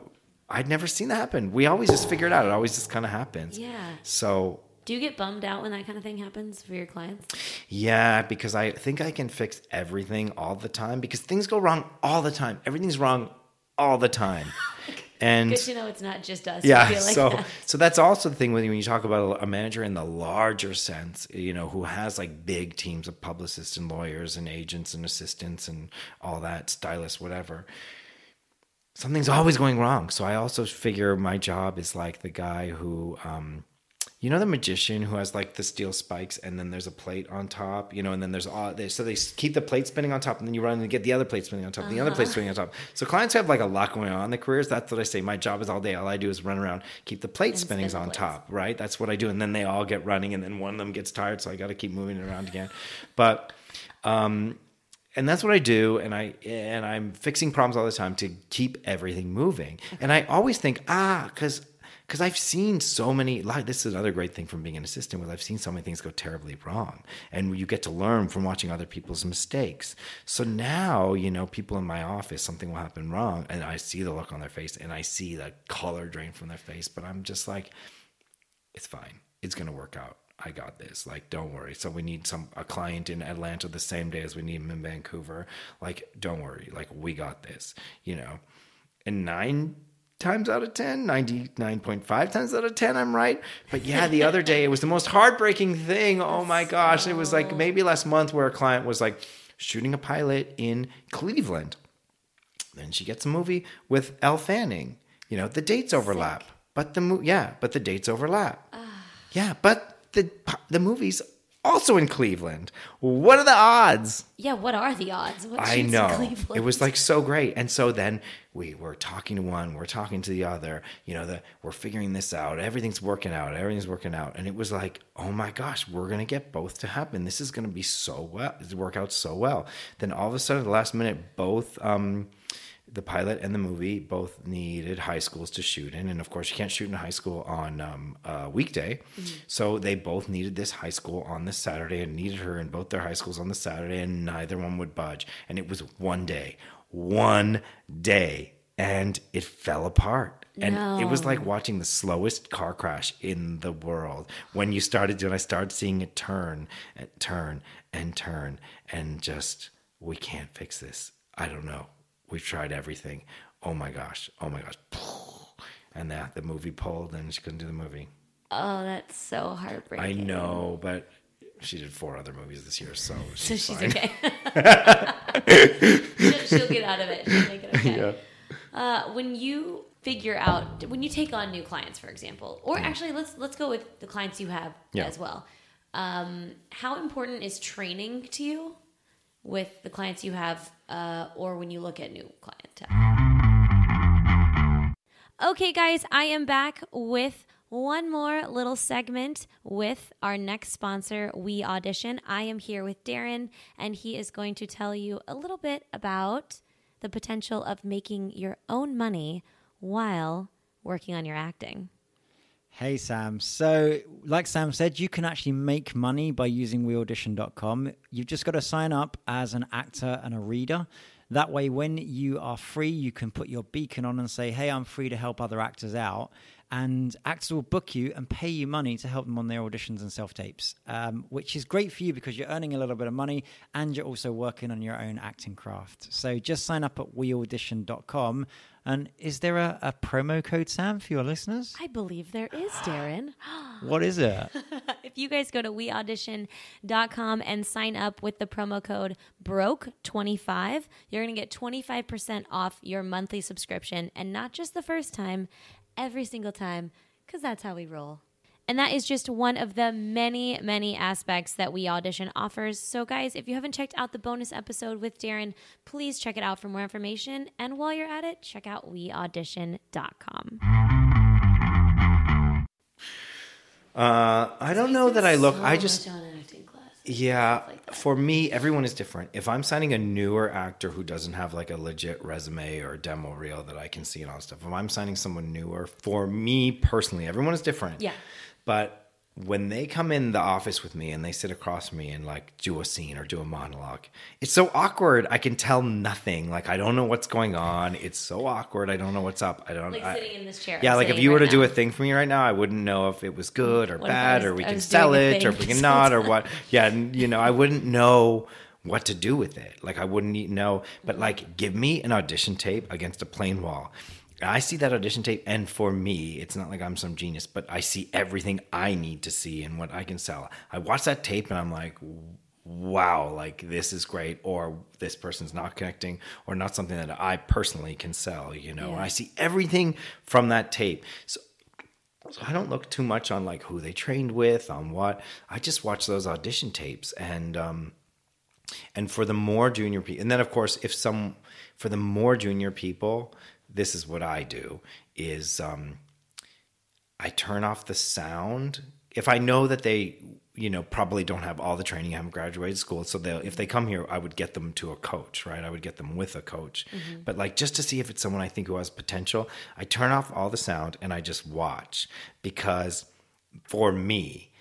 Speaker 2: I'd never seen that happen. We always just figure it out. It always just kind of happens.
Speaker 1: Yeah.
Speaker 2: So
Speaker 1: Do you get bummed out when that kind of thing happens for your clients?
Speaker 2: yeah, because I think I can fix everything all the time because things go wrong all the time. Everything's wrong all the time. <laughs> And
Speaker 1: Good to know it's not just us.
Speaker 2: yeah
Speaker 1: feel like
Speaker 2: so
Speaker 1: that.
Speaker 2: so that's also the thing when you, when you talk about a manager in the larger sense you know who has like big teams of publicists and lawyers and agents and assistants and all that stylists whatever something's always going wrong so i also figure my job is like the guy who um you know the magician who has like the steel spikes and then there's a plate on top you know and then there's all they, so they keep the plate spinning on top and then you run and get the other plate spinning on top and the other plate spinning on top. So clients have like a lot going on in their careers. That's what i say. My job is all day. All i do is run around keep the plate
Speaker 1: spin
Speaker 2: spinnings
Speaker 1: the
Speaker 2: on
Speaker 1: plates.
Speaker 2: top right? That's what i do. And then they all get running and then one of them gets tired so i got to keep moving it around again. But um and that's what I do, and I and I'm fixing problems all the time to keep everything moving. And I always think, ah, because because I've seen so many. Like this is another great thing from being an assistant, was I've seen so many things go terribly wrong, and you get to learn from watching other people's mistakes. So now, you know, people in my office, something will happen wrong, and I see the look on their face, and I see the color drain from their face, but I'm just like, it's fine. It's gonna work out. I got this. Like, don't worry. So we need some a client in Atlanta the same day as we need him in Vancouver. Like, don't worry. Like, we got this. You know, and nine times out of 10 99.5 times out of 10 i'm right. But yeah the other day it was the most heartbreaking thing. Oh my gosh it was like maybe last month where a client was like shooting a pilot in cleveland. Then she gets a movie with Elle Fanning. You know, the dates overlap, but the mo- yeah, but the dates overlap. Ah. yeah, but the the movie's also in Cleveland. What are the odds?
Speaker 1: Yeah, what are the odds? What
Speaker 2: I know.
Speaker 1: Cleveland?
Speaker 2: It was like so great. And so then we were talking to one, we're talking to the other, you know, the, we're figuring this out. Everything's working out. Everything's working out. And it was like, oh my gosh, we're going to get both to happen. This is going to be so well, work out so well. Then all of a sudden, at the last minute, both, um, the pilot and the movie both needed high schools to shoot in, and of course, you can't shoot in a high school on um, a weekday. So they both needed this high school on this Saturday, and needed her in both their high schools on the Saturday, and neither one would budge. And it was one day, one day, and it fell apart. And it was like watching the slowest car crash in the world when you started when I started seeing it turn and turn and turn and just we can't fix this. I don't know. We've tried everything. Oh my gosh. Oh my gosh. <sighs> And that the movie pulled and she couldn't do the movie.
Speaker 1: oh, that's so heartbreaking.
Speaker 2: I know, but she did four other movies this year, so <laughs>
Speaker 1: So
Speaker 2: she's,
Speaker 1: she's
Speaker 2: fine.
Speaker 1: okay. <laughs> she'll, she'll get out of it. She'll make it okay.
Speaker 2: Yeah.
Speaker 1: Uh, when you figure out when you take on new clients, for example, or actually let's let's go with the clients you have
Speaker 2: Yeah.
Speaker 1: as well. Um, how important is training to you with the clients you have, uh, or when you look at new clientele? Okay, guys, I am back with one more little segment with our next sponsor, We Audition. I am here with Darren, and he is going to tell you a little bit about the potential of making your own money while working on your acting.
Speaker 3: Hey Sam. So, like Sam said, you can actually make money by using weaudition.com. You've just got to sign up as an actor and a reader. That way, when you are free, you can put your beacon on and say, Hey, I'm free to help other actors out. And actors will book you and pay you money to help them on their auditions and self tapes, um, which is great for you because you're earning a little bit of money and you're also working on your own acting craft. So, just sign up at weaudition.com. And is there a, a promo code, Sam, for your listeners?
Speaker 1: I believe there is, Darren. <gasps>
Speaker 3: What is it? <laughs>
Speaker 1: if you guys go to weaudition.com and sign up with the promo code BROKE25, you're going to get 25% off your monthly subscription. And not just the first time, every single time, because that's how we roll. And that is just one of the many, many aspects that We Audition offers. So, guys, if you haven't checked out the bonus episode with Darren, please check it out for more information. And while you're at it, check out weaudition.com.
Speaker 2: Uh, I don't know that I look. I just
Speaker 1: on acting class.
Speaker 2: Yeah, for me, everyone is different. If I'm signing a newer actor who doesn't have like a legit resume or demo reel that I can see and all that stuff, if I'm signing someone newer, for me personally, everyone is different.
Speaker 1: Yeah.
Speaker 2: But when they come in the office with me and they sit across from me and like do a scene or do a monologue, it's so awkward. I can tell nothing. Like I don't know what's going on. It's so awkward. I don't know what's up. I don't.
Speaker 1: Like
Speaker 2: I-
Speaker 1: sitting in this chair.
Speaker 2: yeah,
Speaker 1: I'm
Speaker 2: like if you were
Speaker 1: right
Speaker 2: to do a thing for me right now, I wouldn't know if it was good or
Speaker 1: What
Speaker 2: bad,
Speaker 1: was-
Speaker 2: or we can sell it, or if we can <laughs> not, or what. Yeah, you know, I wouldn't know what to do with it. Like I wouldn't know. But like, give me an audition tape against a plain wall. I see that audition tape, and for me, it's not like I'm some genius, but I see everything I need to see and what I can sell. I watch that tape, and I'm like, wow, like this is great, or this person's not connecting, or not something that I personally can sell. You know,
Speaker 1: Yeah.
Speaker 2: I see everything from that tape. So so I don't look too much on like who they trained with, on what. I just watch those audition tapes, and um, and for the more junior people, and then of course, if some for the more junior people, this is what I do: is um, I turn off the sound if I know that they, you know, probably don't have all the training, I haven't graduated school. So they, if they come here, I would get them to a coach, right? I would get them with a coach, but like just to see if it's someone I think who has potential, I turn off all the sound and I just watch because for me,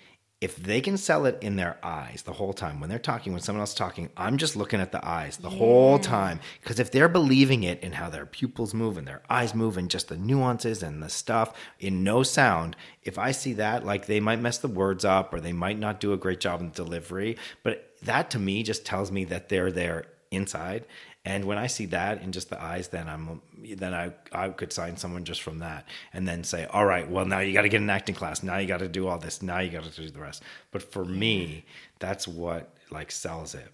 Speaker 2: if they can sell it in their eyes the whole time when they're talking when someone else is talking i'm just looking at the eyes the whole time. Because if they're believing it in how their pupils move and their eyes move and just the nuances and the stuff in no sound if i see that like they might mess the words up or they might not do a great job in delivery but that to me just tells me that they're there inside and when I see that in just the eyes, then I'm then I I could sign someone just from that, and then say, all right, well now you got to get an acting class, now you got to do all this, now you got to do the rest. But for me, that's what like sells it.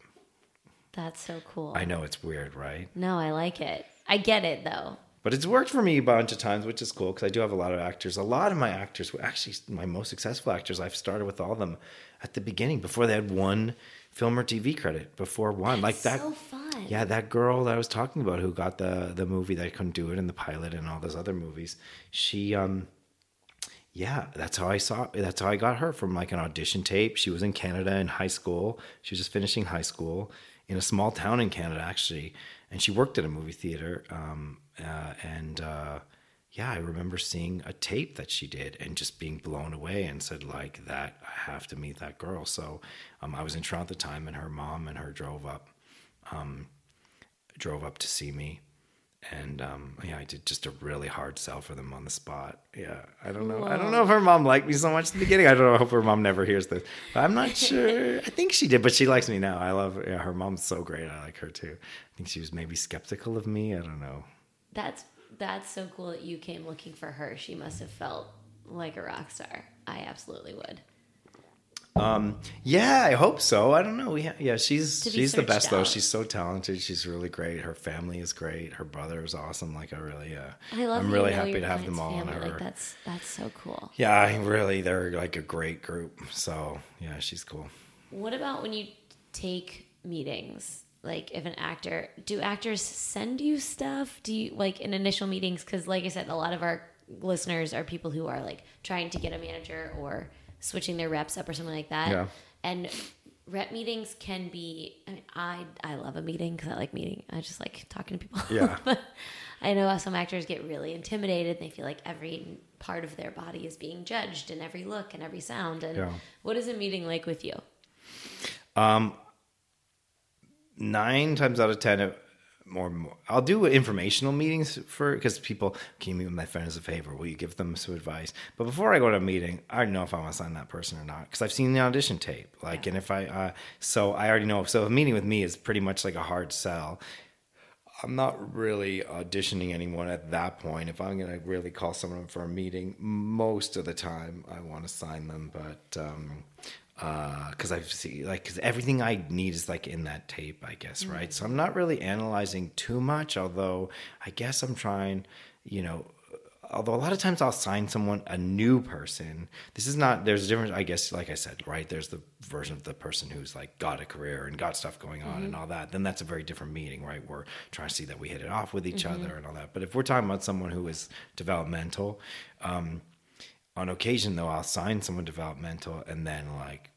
Speaker 1: That's so cool.
Speaker 2: I know it's weird, right?
Speaker 1: No, I like it. I get it though.
Speaker 2: But it's worked for me a bunch of times, which is cool because I do have a lot of actors. A lot of my actors, actually my most successful actors, I've started with all of them at the beginning before they had one film or TV credit, before one. like that.
Speaker 1: so fun.
Speaker 2: Yeah, that girl that I was talking about who got the the movie that couldn't do it in the pilot and all those other movies. She um yeah, that's how I saw that's how I got her from like an audition tape. She was in Canada in high school. She was just finishing high school in a small town in Canada actually, and she worked at a movie theater um uh, and uh yeah, I remember seeing a tape that she did and just being blown away and said like that I have to meet that girl. So um, I was in Toronto at the time and her mom and her drove up um, drove up to see me. And um, yeah, I did just a really hard sell for them on the spot. Yeah, I don't know. I don't know if her mom liked me so much in the beginning. I don't know. I hope her mom never hears this. But I'm not sure. <laughs> I think she did, but she likes me now. I love yeah, her. Mom's so great. I like her too. I think she was maybe skeptical of me. I don't know.
Speaker 1: That's that's so cool that you came looking for her. She must have felt like a rock star. I absolutely would.
Speaker 2: Yeah, I hope so. I don't know. Yeah, yeah, she's she's the best though. She's so talented. She's really great. Her family is great. Her brother is awesome. Like I really, uh,
Speaker 1: I love.
Speaker 2: I'm really happy to have them all on her.
Speaker 1: Like that's that's so cool.
Speaker 2: Yeah, I really, they're like a great group. So yeah, she's cool.
Speaker 1: What about when you take meetings? Like, if an actor, do actors send you stuff? Do you like in initial meetings? Because, like I said, a lot of our listeners are people who are like trying to get a manager or switching their reps up or something like that.
Speaker 2: Yeah.
Speaker 1: And rep meetings can be. I mean, I I love a meeting because I like meeting. I just like talking to people.
Speaker 2: Yeah. <laughs>
Speaker 1: but I know some actors get really intimidated. They feel like every part of their body is being judged, and every look and every sound. And
Speaker 2: Yeah.
Speaker 1: what is a meeting like with you?
Speaker 2: Um, Nine times out of ten, uh, more, more I'll do informational meetings for because people can you meet with my friend as a favor. Will you give them some advice? But before I go to a meeting, I already know if I want to sign that person or not because I've seen the audition tape. Like, and if I, uh, so I already know. So a meeting with me is pretty much like a hard sell. I'm not really auditioning anyone at that point. If I'm going to really call someone for a meeting, most of the time I want to sign them, but um, Uh, because I've seen like because everything I need is like in that tape, I guess, mm. right? So I'm not really analyzing too much, although I guess I'm trying, you know. although a lot of times I'll sign someone a new person. This is not. There's a difference. I guess, like I said, right. There's the version of the person who's like got a career and got stuff going on and mm-hmm. all that. Then that's a very different meeting, right? We're trying to see that we hit it off with each mm-hmm. other and all that. But if we're talking about someone who is developmental, um, on occasion though, I'll sign someone developmental and then like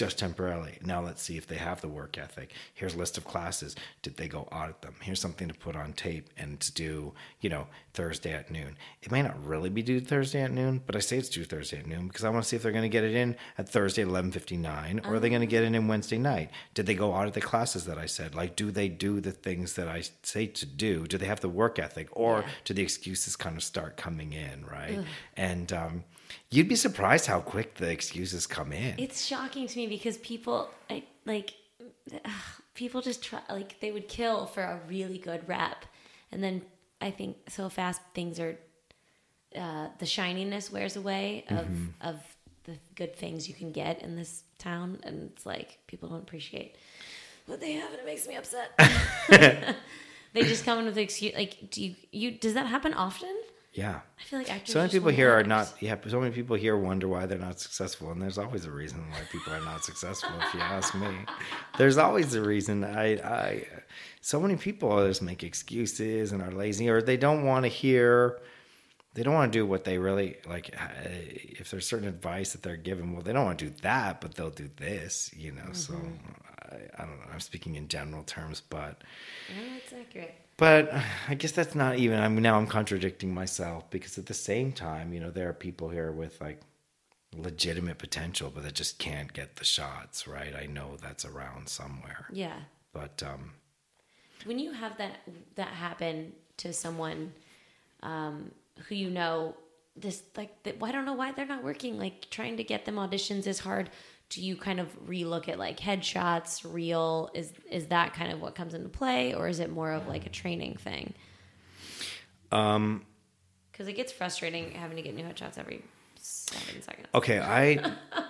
Speaker 2: just temporarily. Now let's see if they have the work ethic. Here's a list of classes. Did they go audit them? Here's something to put on tape and to do, you know, Thursday at noon. It may not really be due Thursday at noon, but I say it's due Thursday at noon because I want to see if they're going to get it in at Thursday at 11:59 or are they going to get it in Wednesday night? Did they go audit the classes that I said? Like do they do the things that I say to do? Do they have the work ethic or do the excuses kind of start coming in, right? And um You'd be surprised how quick the excuses come in.
Speaker 1: It's shocking to me because people I, like ugh, people just try like they would kill for a really good rep, and then I think so fast things are uh, the shininess wears away of of the good things you can get in this town, and it's like people don't appreciate what they have, and it makes me upset. <laughs> <laughs> they just come in with the excuse like, do you you does that happen often?
Speaker 2: Yeah.
Speaker 1: I feel like actors.
Speaker 2: So many people here are not. Yeah, so many people here wonder why they're not successful, and there's always a reason why people are not successful. If you ask me, there's always a reason. I, I, so many people just make excuses and are lazy, or they don't want to hear. They don't want to do what they really like. uh, If there's certain advice that they're given, well, they don't want to do that, but they'll do this. You know. So I, I don't know. I'm speaking in general terms, but.
Speaker 1: Yeah, that's accurate.
Speaker 2: But I guess that's not even. I'm now I'm contradicting myself because at the same time, you know, there are people here with like legitimate potential, but that just can't get the shots. Right? I know that's around somewhere.
Speaker 1: Yeah.
Speaker 2: But um,
Speaker 1: when you have that that happen to someone um, who you know this like that, I don't know why they're not working like trying to get them auditions is hard do you kind of relook at like headshots reel? is is that kind of what comes into play or is it more of like a training thing um because it gets frustrating having to get new headshots every seven seconds
Speaker 2: okay, I <laughs>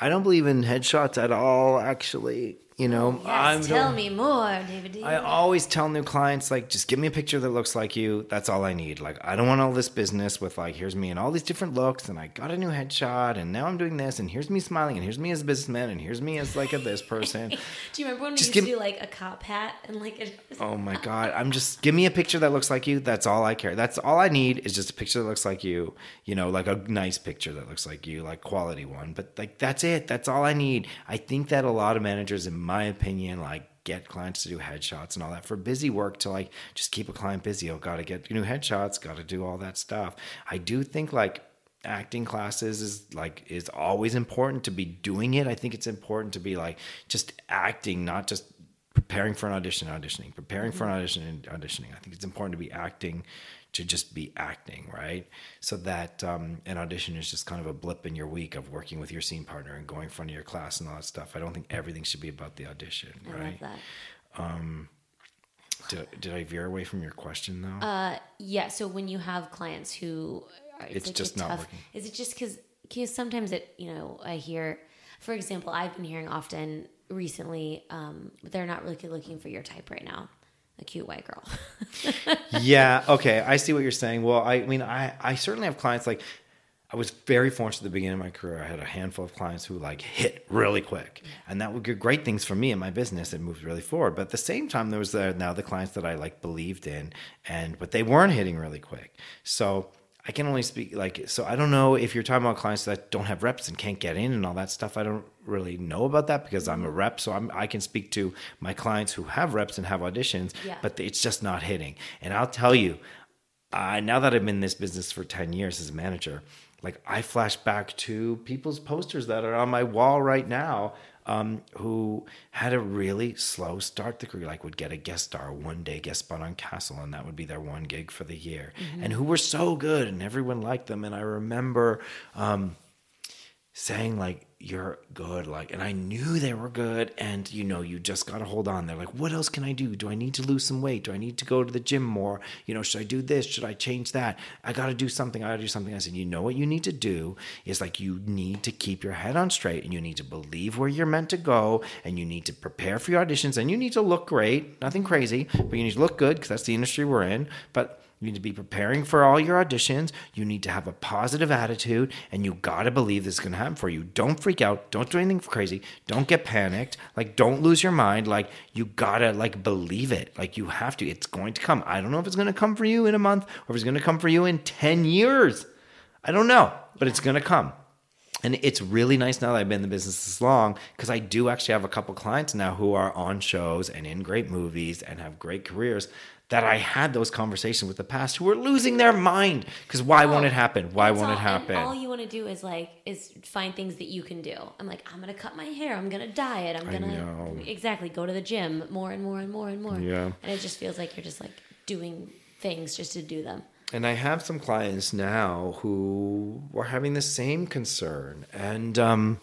Speaker 2: I don't believe in headshots at all. Actually, you know, I'm
Speaker 1: yes, tell me more david.
Speaker 2: I always tell new clients like just give me a picture that looks like you. That's all I need. Like I don't want all this business with like here's me and all these different looks and I got a new headshot and now I'm doing this and here's me smiling and here's me as a businessman and here's me as like a this person. <laughs>
Speaker 1: do you remember when we
Speaker 2: Just
Speaker 1: used
Speaker 2: give-
Speaker 1: to do like a cop hat and like a,
Speaker 2: oh my god, I'm just give me a picture that looks like you. That's all I care. That's all I need is just a picture that looks like you. You know, like a nice picture that looks like you, like quality one. But like that's it. That's all I need. I think that a lot of managers in my opinion like get clients to do headshots and all that for busy work to like just keep a client busy. Oh, got to get new headshots, got to do all that stuff. I do think like acting classes is like is always important to be doing it. I think it's important to be like just acting, not just preparing for an audition, auditioning, preparing for an mm-hmm. audition and auditioning. I think it's important to be acting to just be acting, right? So that um, an audition is just kind of a blip in your week of working with your scene partner and going in front of your class and all that stuff. I don't think everything should be about the audition,
Speaker 1: i
Speaker 2: right?
Speaker 1: that
Speaker 2: Did, did I veer away from your question though?
Speaker 1: Uh, Yeah. So when you have clients who are,
Speaker 2: It's
Speaker 1: like
Speaker 2: just not working.
Speaker 1: Is it just because? Because sometimes it, you know, I hear, for example, I've been hearing often recently, um, they're not really looking for your type right now, a cute white girl. <laughs>
Speaker 2: yeah okay i see what you're saying. Well i mean i i certainly have clients like i was very fortunate at the beginning of my career i had a handful of clients who like hit really quick. And that would get great things for me and my business it moved really forward. But at the same time there was the, now the clients that i like believed in and but they weren't hitting really quick. So I can only speak like so. I don't know if you're talking about clients that don't have reps and can't get in and all that stuff. I don't really know about that because I'm a rep, so I'm, I can speak to my clients who have reps and have auditions,
Speaker 1: Yeah.
Speaker 2: but it's just not hitting. And I'll tell you, uh, now that I've been in this business for 10 years as a manager, like I flash back to people's posters that are on my wall right now um, who had a really slow start the career, like would get a guest star, one day guest spot on Castle, and that would be their one gig for the year, and who were so good and everyone liked them. And I remember um, saying like you're good like and i knew they were good and you know you just got to hold on. They're like what else can i do? Do i need to lose some weight? Do i need to go to the gym more? You know should i do this? Should i change that? I got to do something. I got to do something. I said you know what you need to do is like you need to keep your head on straight and you need to believe where you're meant to go and you need to prepare for your auditions and you need to look great. Nothing crazy but you need to look good because that's the industry we're in but You need to be preparing for all your auditions. You need to have a positive attitude, and you got to believe this is to happen for you. Don't freak out. Don't do anything crazy. Don't get panicked. Like, don't lose your mind. Like, you got to, like, believe it. Like, you have to. It's going to come. I don't know if it's to come for you in a month or if it's to come for you in 10 years. I don't know, but it's to come. And it's really nice now that I've been in the business this long because I do actually have a couple clients now who are on shows and in great movies and have great careers that I had those conversations with the past who were losing their mind because why won't it happen? Why won't
Speaker 1: all-
Speaker 2: it happen?
Speaker 1: All you want to do is like is find things that you can do. I'm like, I'm gonna cut my hair. I'm gonna diet. I'm gonna exactly go to the gym more and more and more and more.
Speaker 2: Yeah.
Speaker 1: And it just feels like you're just like doing things just to do them.
Speaker 2: And I have some clients now who were having the same concern. And, um,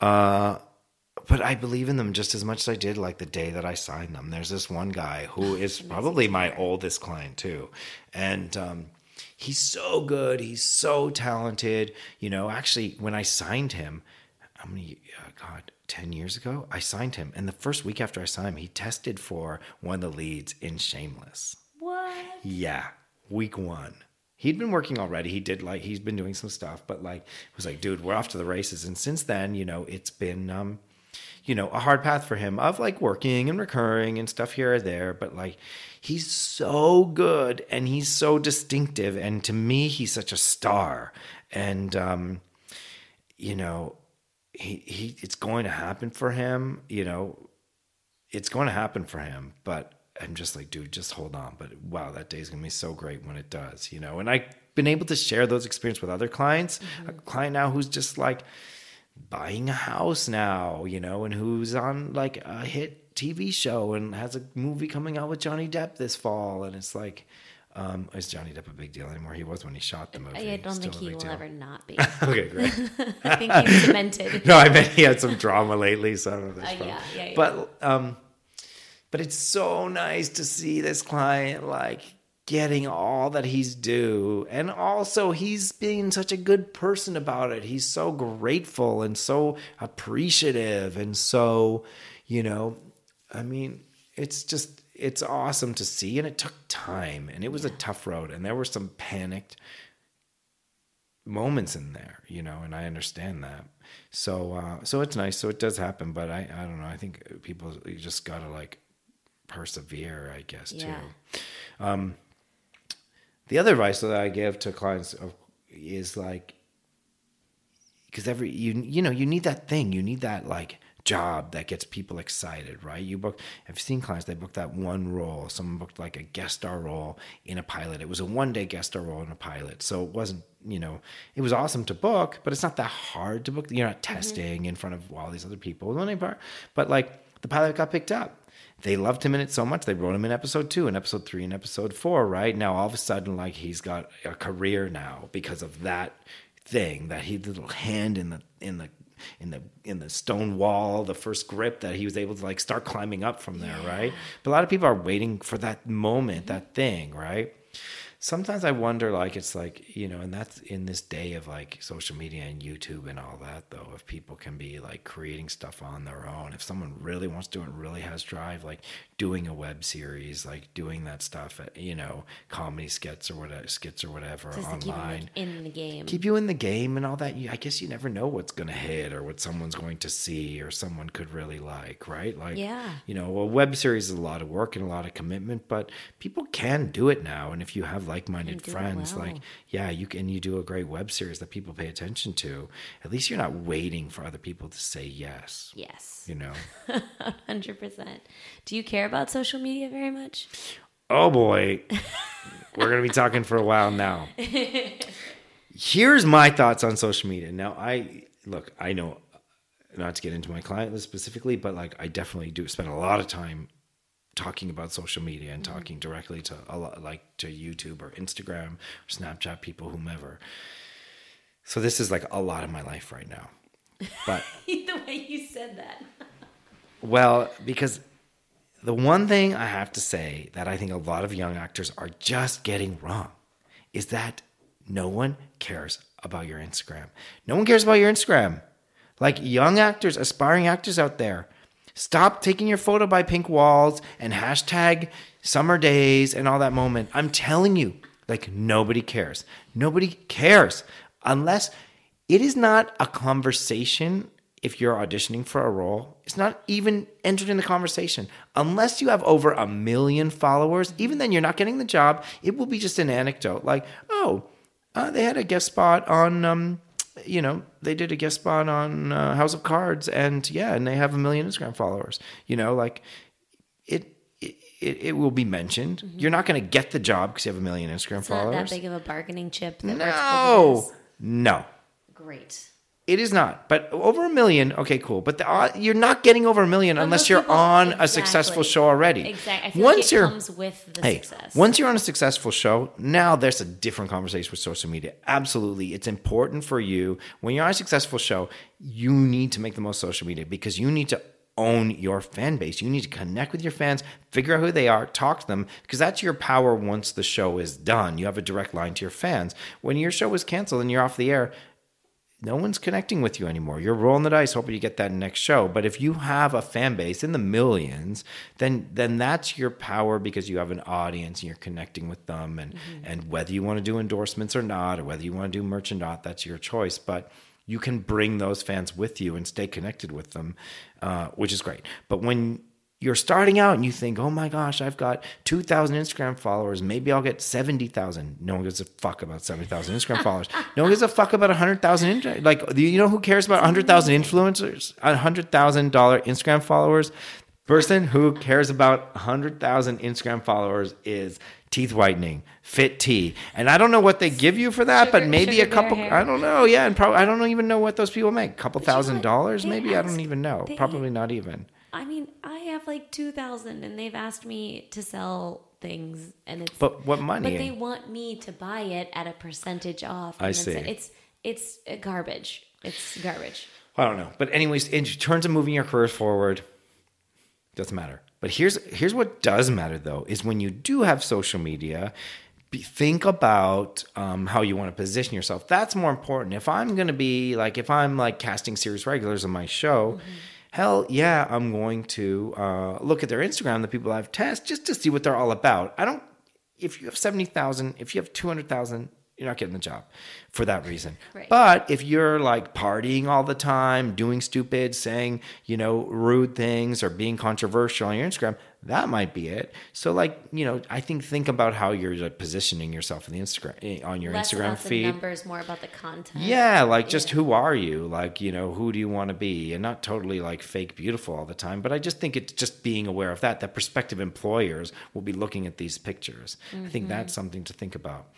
Speaker 2: uh, but I believe in them just as much as I did like the day that I signed them. There's this one guy who is probably my oldest client too. And, um, he's so good. He's so talented. You know, actually, when I signed him, how many, uh, God, 10 years ago, I signed him. And the first week after I signed him, he tested for one of the leads in Shameless.
Speaker 1: What?
Speaker 2: Yeah, week one. He'd been working already. He did like he's been doing some stuff, but like it was like, dude, we're off to the races. And since then, you know, it's been um, you know, a hard path for him of like working and recurring and stuff here or there. But like he's so good and he's so distinctive. And to me, he's such a star. And um, you know, he he it's going to happen for him, you know, it's going to happen for him, but I'm just like, dude, just hold on. But wow, that day is going to be so great when it does, you know. And I've been able to share those experiences with other clients. A client now who's just like buying a house now, you know, and who's on like a hit TV show and has a movie coming out with Johnny Depp this fall. And it's like, um, is Johnny Depp a big deal anymore? He was when he shot the movie.
Speaker 1: I don't
Speaker 2: Still
Speaker 1: think he will
Speaker 2: deal.
Speaker 1: ever not be. <laughs>
Speaker 2: okay, great. <laughs>
Speaker 1: I think he's cemented. <laughs>
Speaker 2: no, I bet he had some drama lately, so I don't know if that's
Speaker 1: Uh, yeah, yeah, yeah.
Speaker 2: But um, but it's so nice to see this client like getting all that he's due, and also he's being such a good person about it. He's so grateful and so appreciative, and so you know, I mean, it's just it's awesome to see, and it took time, and it was a tough road, and there were some panicked moments in there, you know, and I understand that. So uh so it's nice. So it does happen, but I I don't know. I think people you just got to like persevere, I guess,
Speaker 1: Yeah.
Speaker 2: too. Um the other advice that I give to clients is like because every you you know you need that thing. You need that like job that gets people excited right? You book i've seen clients they booked that one role. Someone booked like a guest star role in a pilot. It was a one day guest star role in a pilot. So it wasn't you know it was awesome to book but it's not that hard to book. You're not mm-hmm. testing in front of all these other people the only part but like the pilot got picked up they loved him in it so much they wrote him in episode two and episode three and episode four right? Now all of a sudden like he's got a career now because of that thing that he little hand in the in the in the in the stone wall the first grip that he was able to like start climbing up from there right? But a lot of people are waiting for that moment mm-hmm. that thing right sometimes I wonder, like, it's like, you know, and that's in this day of like social media and YouTube and all that, though, if people can be like creating stuff on their own, if someone really wants to do it, really has drive, like doing a web series, like doing that stuff, at, you know, comedy skits or whatever, skits or whatever
Speaker 1: Just to keep
Speaker 2: online.
Speaker 1: like, in the game.
Speaker 2: Keep you in the game and all that. You, I guess you never know what's going to hit or what someone's going to see or someone could really like, right? Like,
Speaker 1: Yeah.
Speaker 2: you know, a web series is a lot of work and a lot of commitment, but people can do it now. And if you have like-minded friends,
Speaker 1: well.
Speaker 2: like, yeah, you can, you do a great web series that people pay attention to. At least you're not waiting for other people to say yes,
Speaker 1: yes.
Speaker 2: you know? <laughs>
Speaker 1: 100%. Do you care about social media very much?
Speaker 2: oh boy, we're going to be talking for a while now. <laughs> Here's my thoughts on social media. Now, I look, I know not to get into my client list specifically, but like I definitely do spend a lot of time talking about social media and mm-hmm. talking directly to a lot like to YouTube or Instagram or Snapchat people, whomever. So this is like a lot of my life right now. But <laughs>
Speaker 1: the way you said that. <laughs>
Speaker 2: well, because the one thing I have to say that I think a lot of young actors are just getting wrong is that no one cares about your Instagram. No one cares about your Instagram. Like young actors, aspiring actors out there, Stop taking your photo by pink walls and hashtag summer days and all that moment. I'm telling you, like nobody cares. Nobody cares unless it is not a conversation if you're auditioning for a role. It's not even entered in the conversation. Unless you have over a million followers, even then you're not getting the job. It will be just an anecdote like, oh, uh, they had a guest spot on um, you know, they did a guest spot on uh, House of Cards, and yeah, and they have a million Instagram followers. You know, like it. It, it will be mentioned. Mm-hmm. You're not going to get the job because you have a million Instagram
Speaker 1: it's
Speaker 2: followers.
Speaker 1: Not that big of a bargaining chip.
Speaker 2: no, no.
Speaker 1: Great.
Speaker 2: It is not, but over a million. Okay, cool. But the, uh, you're not getting over a million but unless you're people, on exactly. a successful show already.
Speaker 1: Exactly. once like you're, comes with the hey, success.
Speaker 2: Once you're on a successful show, now there's a different conversation with social media. Absolutely, it's important for you when you're on a successful show. You need to make the most social media because you need to own your fan base. You need to connect with your fans, figure out who they are, talk to them, because that's your power once the show is done. You have a direct line to your fans. When your show is canceled and you're off the air, no one's connecting with you anymore. You're rolling the dice, hoping you get that next show. But if you have a fan base in the millions, then then that's your power because you have an audience and you're connecting with them. And mm-hmm. and whether you want to do endorsements or not, or whether you want to do merch or not, that's your choice. But you can bring those fans with you and stay connected with them, uh, which is great. But when you're starting out and you think, oh my gosh, I've got 2,000 Instagram followers. Maybe I'll get 70,000. No one gives a fuck about 70,000 Instagram <laughs> followers. No one gives a fuck about 100,000. Like, you know who cares about 100,000 influencers? $100,000 Instagram followers? Person who cares about 100,000 Instagram followers is teeth whitening, fit tea. And I don't know what they give you for that, sugar, but maybe a couple, I don't know. Yeah. And probably, I don't even know what those people make. A couple thousand dollars, maybe? I don't even know. Probably not even.
Speaker 1: I mean, I have like 2000 and they've asked me to sell things and it's
Speaker 2: But what money?
Speaker 1: But they want me to buy it at a percentage off.
Speaker 2: I see.
Speaker 1: It's it's garbage. It's garbage.
Speaker 2: I don't know. But anyways, in terms of moving your career forward, doesn't matter. But here's here's what does matter though is when you do have social media, think about um, how you want to position yourself. That's more important. If I'm going to be like, if I'm like casting series regulars on my show, mm-hmm hell yeah, I'm going to uh, look at their Instagram, the people I've tested, just to see what they're all about. I don't, if you have 70,000, if you have 200,000, you're not getting the job for that reason. Right. But if you're like partying all the time, doing stupid, saying, you know, rude things or being controversial on your Instagram, that might be it. So like, you know, I think think about how you're like, positioning yourself in the Instagram eh, on your
Speaker 1: Less
Speaker 2: Instagram
Speaker 1: about
Speaker 2: feed.
Speaker 1: The numbers more about the content.
Speaker 2: Yeah, like yeah. just who are you? Like, you know, who do you want to be? And not totally like fake beautiful all the time, but I just think it's just being aware of that that prospective employers will be looking at these pictures. Mm-hmm. I think mm-hmm. that's something to think about.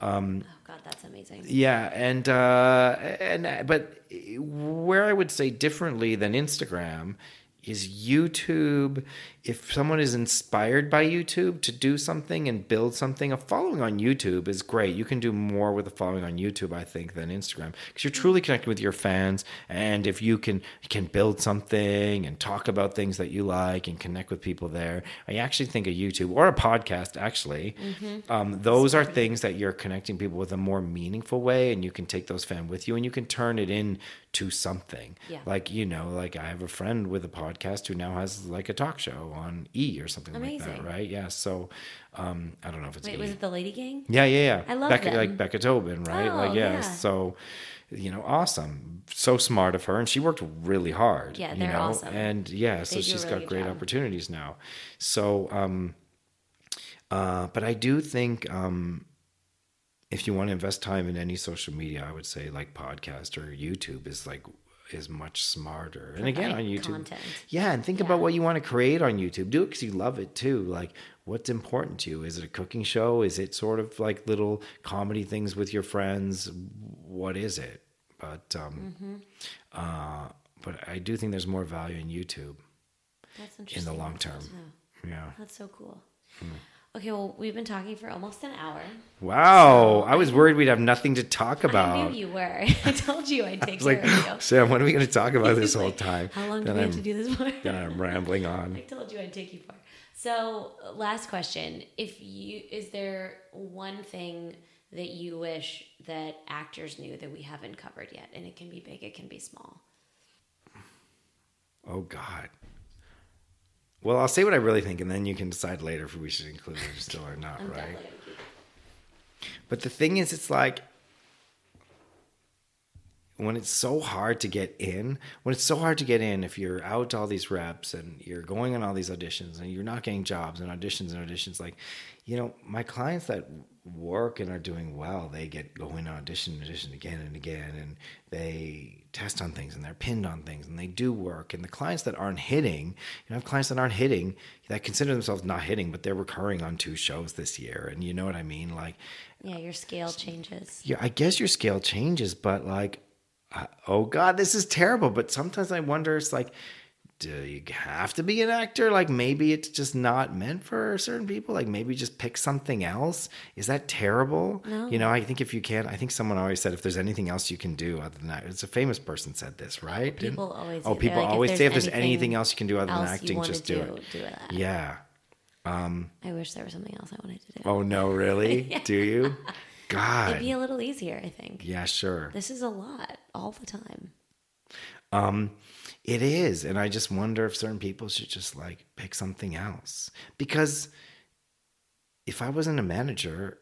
Speaker 1: Um, oh God, that's amazing.
Speaker 2: Yeah, and uh, and but where I would say differently than Instagram is YouTube if someone is inspired by YouTube to do something and build something, a following on YouTube is great. You can do more with a following on YouTube, I think, than Instagram because you're truly connected with your fans. And if you can can build something and talk about things that you like and connect with people there, I actually think a YouTube or a podcast, actually, mm-hmm. um, those are things that you're connecting people with a more meaningful way, and you can take those fans with you and you can turn it into something. Yeah. Like you know, like I have a friend with a podcast who now has like a talk show on E or something Amazing. like that, right? Yeah. So um, I don't know if it's
Speaker 1: Wait,
Speaker 2: e.
Speaker 1: was it the Lady Gang?
Speaker 2: Yeah, yeah, yeah.
Speaker 1: I love
Speaker 2: Becca,
Speaker 1: them.
Speaker 2: like Becca Tobin, right?
Speaker 1: Oh,
Speaker 2: like yeah.
Speaker 1: yeah.
Speaker 2: So you know, awesome. So smart of her, and she worked really hard.
Speaker 1: Yeah,
Speaker 2: they're
Speaker 1: you know? awesome.
Speaker 2: And yeah, so she's really got great job. opportunities now. So, um, uh, but I do think um, if you want to invest time in any social media, I would say like podcast or YouTube is like is much smarter. And again, on YouTube,
Speaker 1: content.
Speaker 2: yeah, and think yeah. about what you want to create on YouTube. Do it because you love it too. Like, what's important to you? Is it a cooking show? Is it sort of like little comedy things with your friends? What is it? But um, mm-hmm. uh, but I do think there's more value in YouTube. in the long term. Yeah,
Speaker 1: that's so cool. Hmm. Okay, well, we've been talking for almost an hour.
Speaker 2: Wow, so I was worried we'd have nothing to talk about.
Speaker 1: I knew you were. <laughs> I told you I'd take care
Speaker 2: like,
Speaker 1: of you.
Speaker 2: Sam, what are we going to talk about <laughs> this whole time?
Speaker 1: How long do we I'm, have to do this for? <laughs>
Speaker 2: then I'm rambling on.
Speaker 1: I told you I'd take you far. So, last question: If you is there one thing that you wish that actors knew that we haven't covered yet, and it can be big, it can be small.
Speaker 2: Oh God. Well, I'll say what I really think, and then you can decide later if we should include it still or not, right?
Speaker 1: definitely gonna keep it.
Speaker 2: But the thing is, it's like when it's so hard to get in, when it's so hard to get in, if you're out to all these reps and you're going on all these auditions and you're not getting jobs and auditions and auditions, like, you know, my clients that work and are doing well, they get going on audition, audition again and again, and they test on things and they're pinned on things and they do work. And the clients that aren't hitting, you know, I have clients that aren't hitting that consider themselves not hitting, but they're recurring on two shows this year. And you know what I mean? Like,
Speaker 1: Yeah, your scale changes.
Speaker 2: yeah, I guess your scale changes, but like, oh God, this is terrible. But sometimes I wonder, it's like, do you have to be an actor? Like maybe it's just not meant for certain people. Like maybe just pick something else. Is that terrible?
Speaker 1: No.
Speaker 2: You know, I think if you can, I think someone always said if there's anything else you can do other than that, it's a famous person said this, right? Didn't-
Speaker 1: People always
Speaker 2: Oh,
Speaker 1: say-
Speaker 2: people
Speaker 1: like, if
Speaker 2: always
Speaker 1: there's
Speaker 2: say if there's
Speaker 1: anything
Speaker 2: else you can do other than acting, just do,
Speaker 1: do,
Speaker 2: it.
Speaker 1: do that.
Speaker 2: Yeah.
Speaker 1: I wish there was something else I wanted to do.
Speaker 2: Oh no, really? <laughs> Do you? God.
Speaker 1: It'd be a little easier, I think.
Speaker 2: yeah, sure.
Speaker 1: This is a lot all the time.
Speaker 2: Um, it is, and I just wonder if certain people should just like pick something else. Because if I wasn't a manager,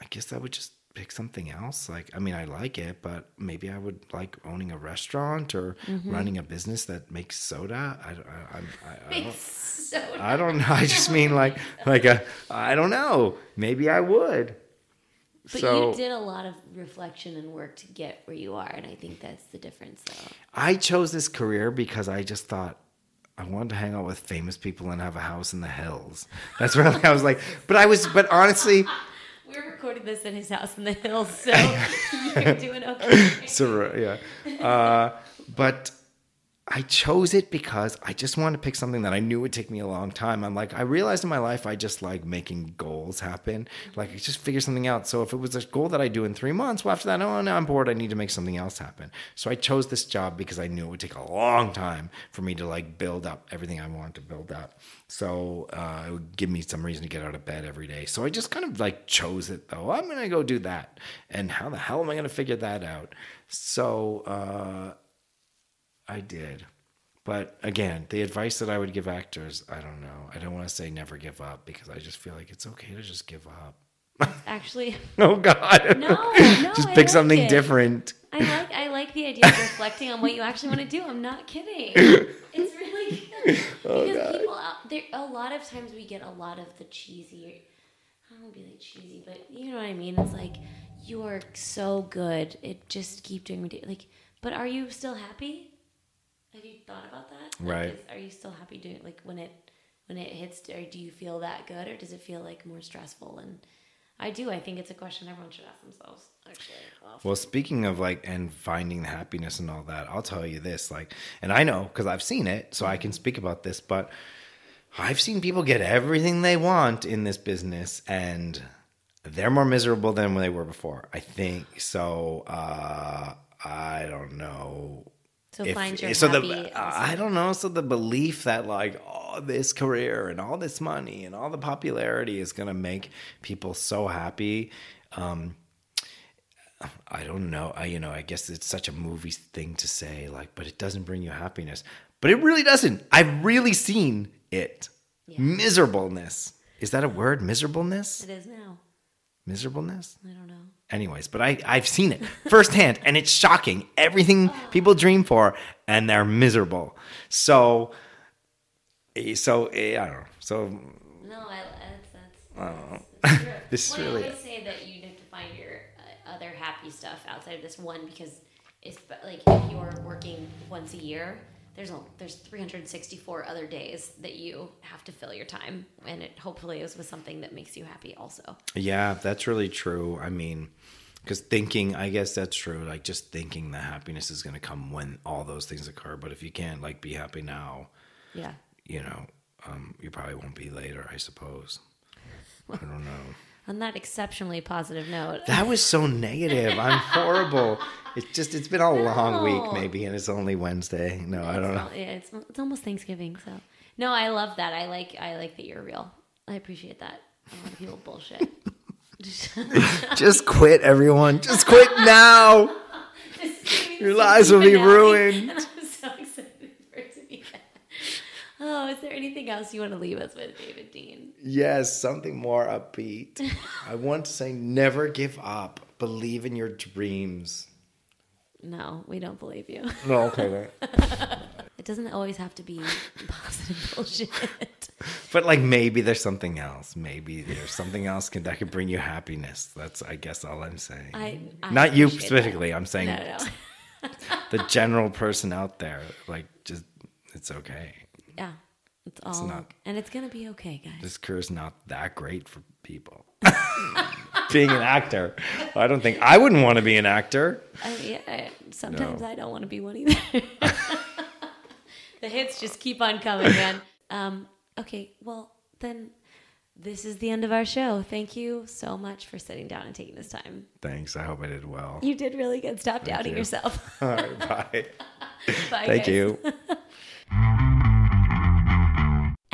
Speaker 2: I guess I would just pick something else. Like, I mean, I like it, but maybe I would like owning a restaurant or mm-hmm. running a business that makes soda. I, I, I, I, don't, I don't know. I just mean like, like a, I don't know. Maybe I would.
Speaker 1: But
Speaker 2: so
Speaker 1: you did a lot of reflection and work to get where you are, and I think that's the difference. Though
Speaker 2: I chose this career because I just thought I wanted to hang out with famous people and have a house in the hills. That's really I was like. But I was. But honestly, <laughs>
Speaker 1: we're recording this in his house in the hills, so <laughs> <laughs> you're doing okay.
Speaker 2: so yeah. Uh, but I chose it because I just wanted to pick something that I knew would take me a long time. I'm like, I realized in my life I just like making goals happen. Like I just figure something out. So if it was a goal that I do in three months, well after that, oh now I'm bored. I need to make something else happen. So I chose this job because I knew it would take a long time for me to like build up everything I wanted to build up. So uh, it would give me some reason to get out of bed every day. So I just kind of like chose it though. I'm gonna go do that. And how the hell am I gonna figure that out? So uh I did. But again, the advice that I would give actors, I don't know. I don't want to say never give up because I just feel like it's okay to just give up. <laughs>
Speaker 1: Actually,
Speaker 2: Oh God.
Speaker 1: No, no, <laughs>
Speaker 2: just pick
Speaker 1: like
Speaker 2: something
Speaker 1: it.
Speaker 2: different.
Speaker 1: I like I like the idea of reflecting on what you actually want to do. I'm not kidding. <laughs> It's really good
Speaker 2: Oh,
Speaker 1: because people out there. A lot of times we get a lot of the cheesy. I don't want to be like cheesy, but you know what I mean. It's like you are so good. It just keep doing me like. But are you still happy? Have you thought about that? Like,
Speaker 2: Right.
Speaker 1: is- are you still happy doing like when it when it hits? Or do you feel that good, or does it feel like more stressful? And I do. I think it's a question everyone should ask themselves. Actually, Well,
Speaker 2: Well, speaking of like and finding the happiness and all that, I'll tell you this, like, and I know because I've seen it, so I can speak about this, but I've seen people get everything they want in this business and they're more miserable than when they were before. I think so. Uh, I don't know.
Speaker 1: So
Speaker 2: if-
Speaker 1: find your
Speaker 2: so
Speaker 1: happy.
Speaker 2: the I don't know. So the belief that like all this career and all this money and all the popularity is gonna make people so happy. Um, I don't know. I you know I guess it's such a movie thing to say like, but it doesn't bring you happiness. But it really doesn't. I've really seen it. Miserableness. Is that a word? Miserableness?
Speaker 1: it is now.
Speaker 2: Miserableness?
Speaker 1: I don't know.
Speaker 2: anyways but i i've seen it firsthand and it's shocking everything people dream for and they're miserable so eh, so eh, i don't know so
Speaker 1: No, I, that's that's.
Speaker 2: Oh.
Speaker 1: that's true. <laughs>
Speaker 2: This is
Speaker 1: well,
Speaker 2: really
Speaker 1: I always say that you need to find your uh, other happy stuff outside of this one because it's like if you're working once a year, there's a, there's 364 other days that you have to fill your time, and it hopefully is with something that makes you happy also.
Speaker 2: yeah that's really true i mean because thinking i guess that's true like just thinking that happiness is going to come when all those things occur but if you can't like be happy now
Speaker 1: Yeah.
Speaker 2: you know um, you probably won't be later i suppose i don't know
Speaker 1: On that exceptionally positive note,
Speaker 2: That was so negative. I'm horrible. It's just it's been a long week maybe and it's only Wednesday. No, I don't know.
Speaker 1: It's, yeah, it's, it's almost Thanksgiving, so no, I love that. I like I like that you're real. I appreciate that. A lot of people bullshit. <laughs>
Speaker 2: Just quit everyone. Just quit now. <laughs> Your lives will be ruined. <laughs>
Speaker 1: And I'm so excited for it to be back. Oh, is there anything else you want to leave us with, David Dean?
Speaker 2: Yes, something more upbeat. <laughs> I want to say never give up. Believe in your dreams.
Speaker 1: No, we don't believe you. <laughs>
Speaker 2: No, okay, right. <laughs>
Speaker 1: It doesn't always have to be positive bullshit.
Speaker 2: But like maybe there's something else. Maybe there's something else can, that could bring you happiness. That's I guess all I'm saying.
Speaker 1: I, I
Speaker 2: Not you specifically.
Speaker 1: that.
Speaker 2: I'm saying
Speaker 1: no, no.
Speaker 2: the general person out there. Like just it's okay.
Speaker 1: Yeah, it's all,
Speaker 2: not-
Speaker 1: and it's gonna be okay, guys.
Speaker 2: This career's not that great for people. <laughs> Being an actor, I don't think I wouldn't want to be an actor.
Speaker 1: I, yeah, I- sometimes
Speaker 2: No.
Speaker 1: I don't want to be one either. <laughs> the hits just keep on coming, man. Um, okay, well then, this is the end of our show. Thank you so much for sitting down and taking this time.
Speaker 2: Thanks. I hope I did well.
Speaker 1: You did really good. Stop doubting
Speaker 2: you.
Speaker 1: yourself. <laughs>
Speaker 2: All right, bye.
Speaker 1: Bye,
Speaker 2: Thank
Speaker 1: guys.
Speaker 2: you.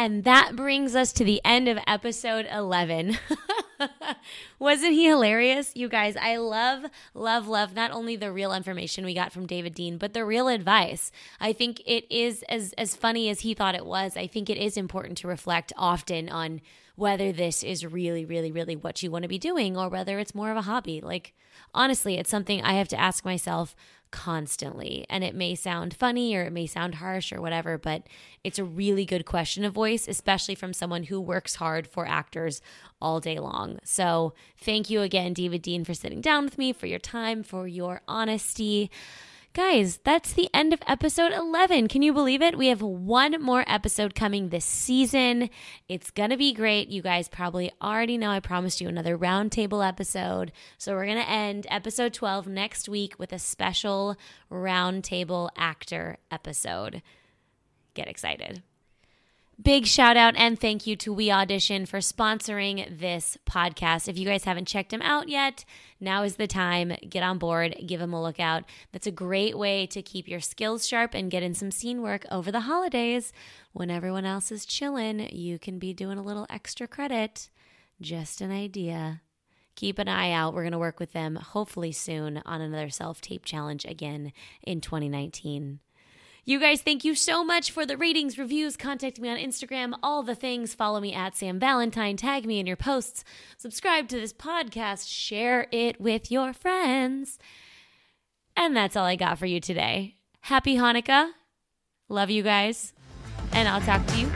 Speaker 1: And that brings us to the end of episode 11. <laughs> Wasn't he hilarious? You guys, I love, love, love not only the real information we got from David Dean, but the real advice. I think it is as, as funny as he thought it was. I think it is important to reflect often on whether this is really, really, really what you want to be doing or whether it's more of a hobby. Like, honestly, it's something I have to ask myself constantly. And it may sound funny or it may sound harsh or whatever, but it's a really good question of voice, especially from someone who works hard for actors all day long. So thank you again, David Dean, for sitting down with me, for your time, for your honesty. Guys, that's the end of episode 11. Can you believe it? We have one more episode coming this season. It's going to be great. You guys probably already know I promised you another roundtable episode. So we're going to end episode 12 next week with a special roundtable actor episode. Get excited. Big shout out and thank you to WeAudition for sponsoring this podcast. If you guys haven't checked them out yet, now is the time. Get on board, give them a look out. That's a great way to keep your skills sharp and get in some scene work over the holidays. When everyone else is chilling, you can be doing a little extra credit. Just an idea. Keep an eye out. We're going to work with them hopefully soon on another self tape challenge again in 2019. You guys, thank you so much for the ratings, reviews, contact me on Instagram, all the things. Follow me at Sam Valentine, tag me in your posts, subscribe to this podcast, share it with your friends. And that's all I got for you today. Happy Hanukkah. Love you guys. And I'll talk to you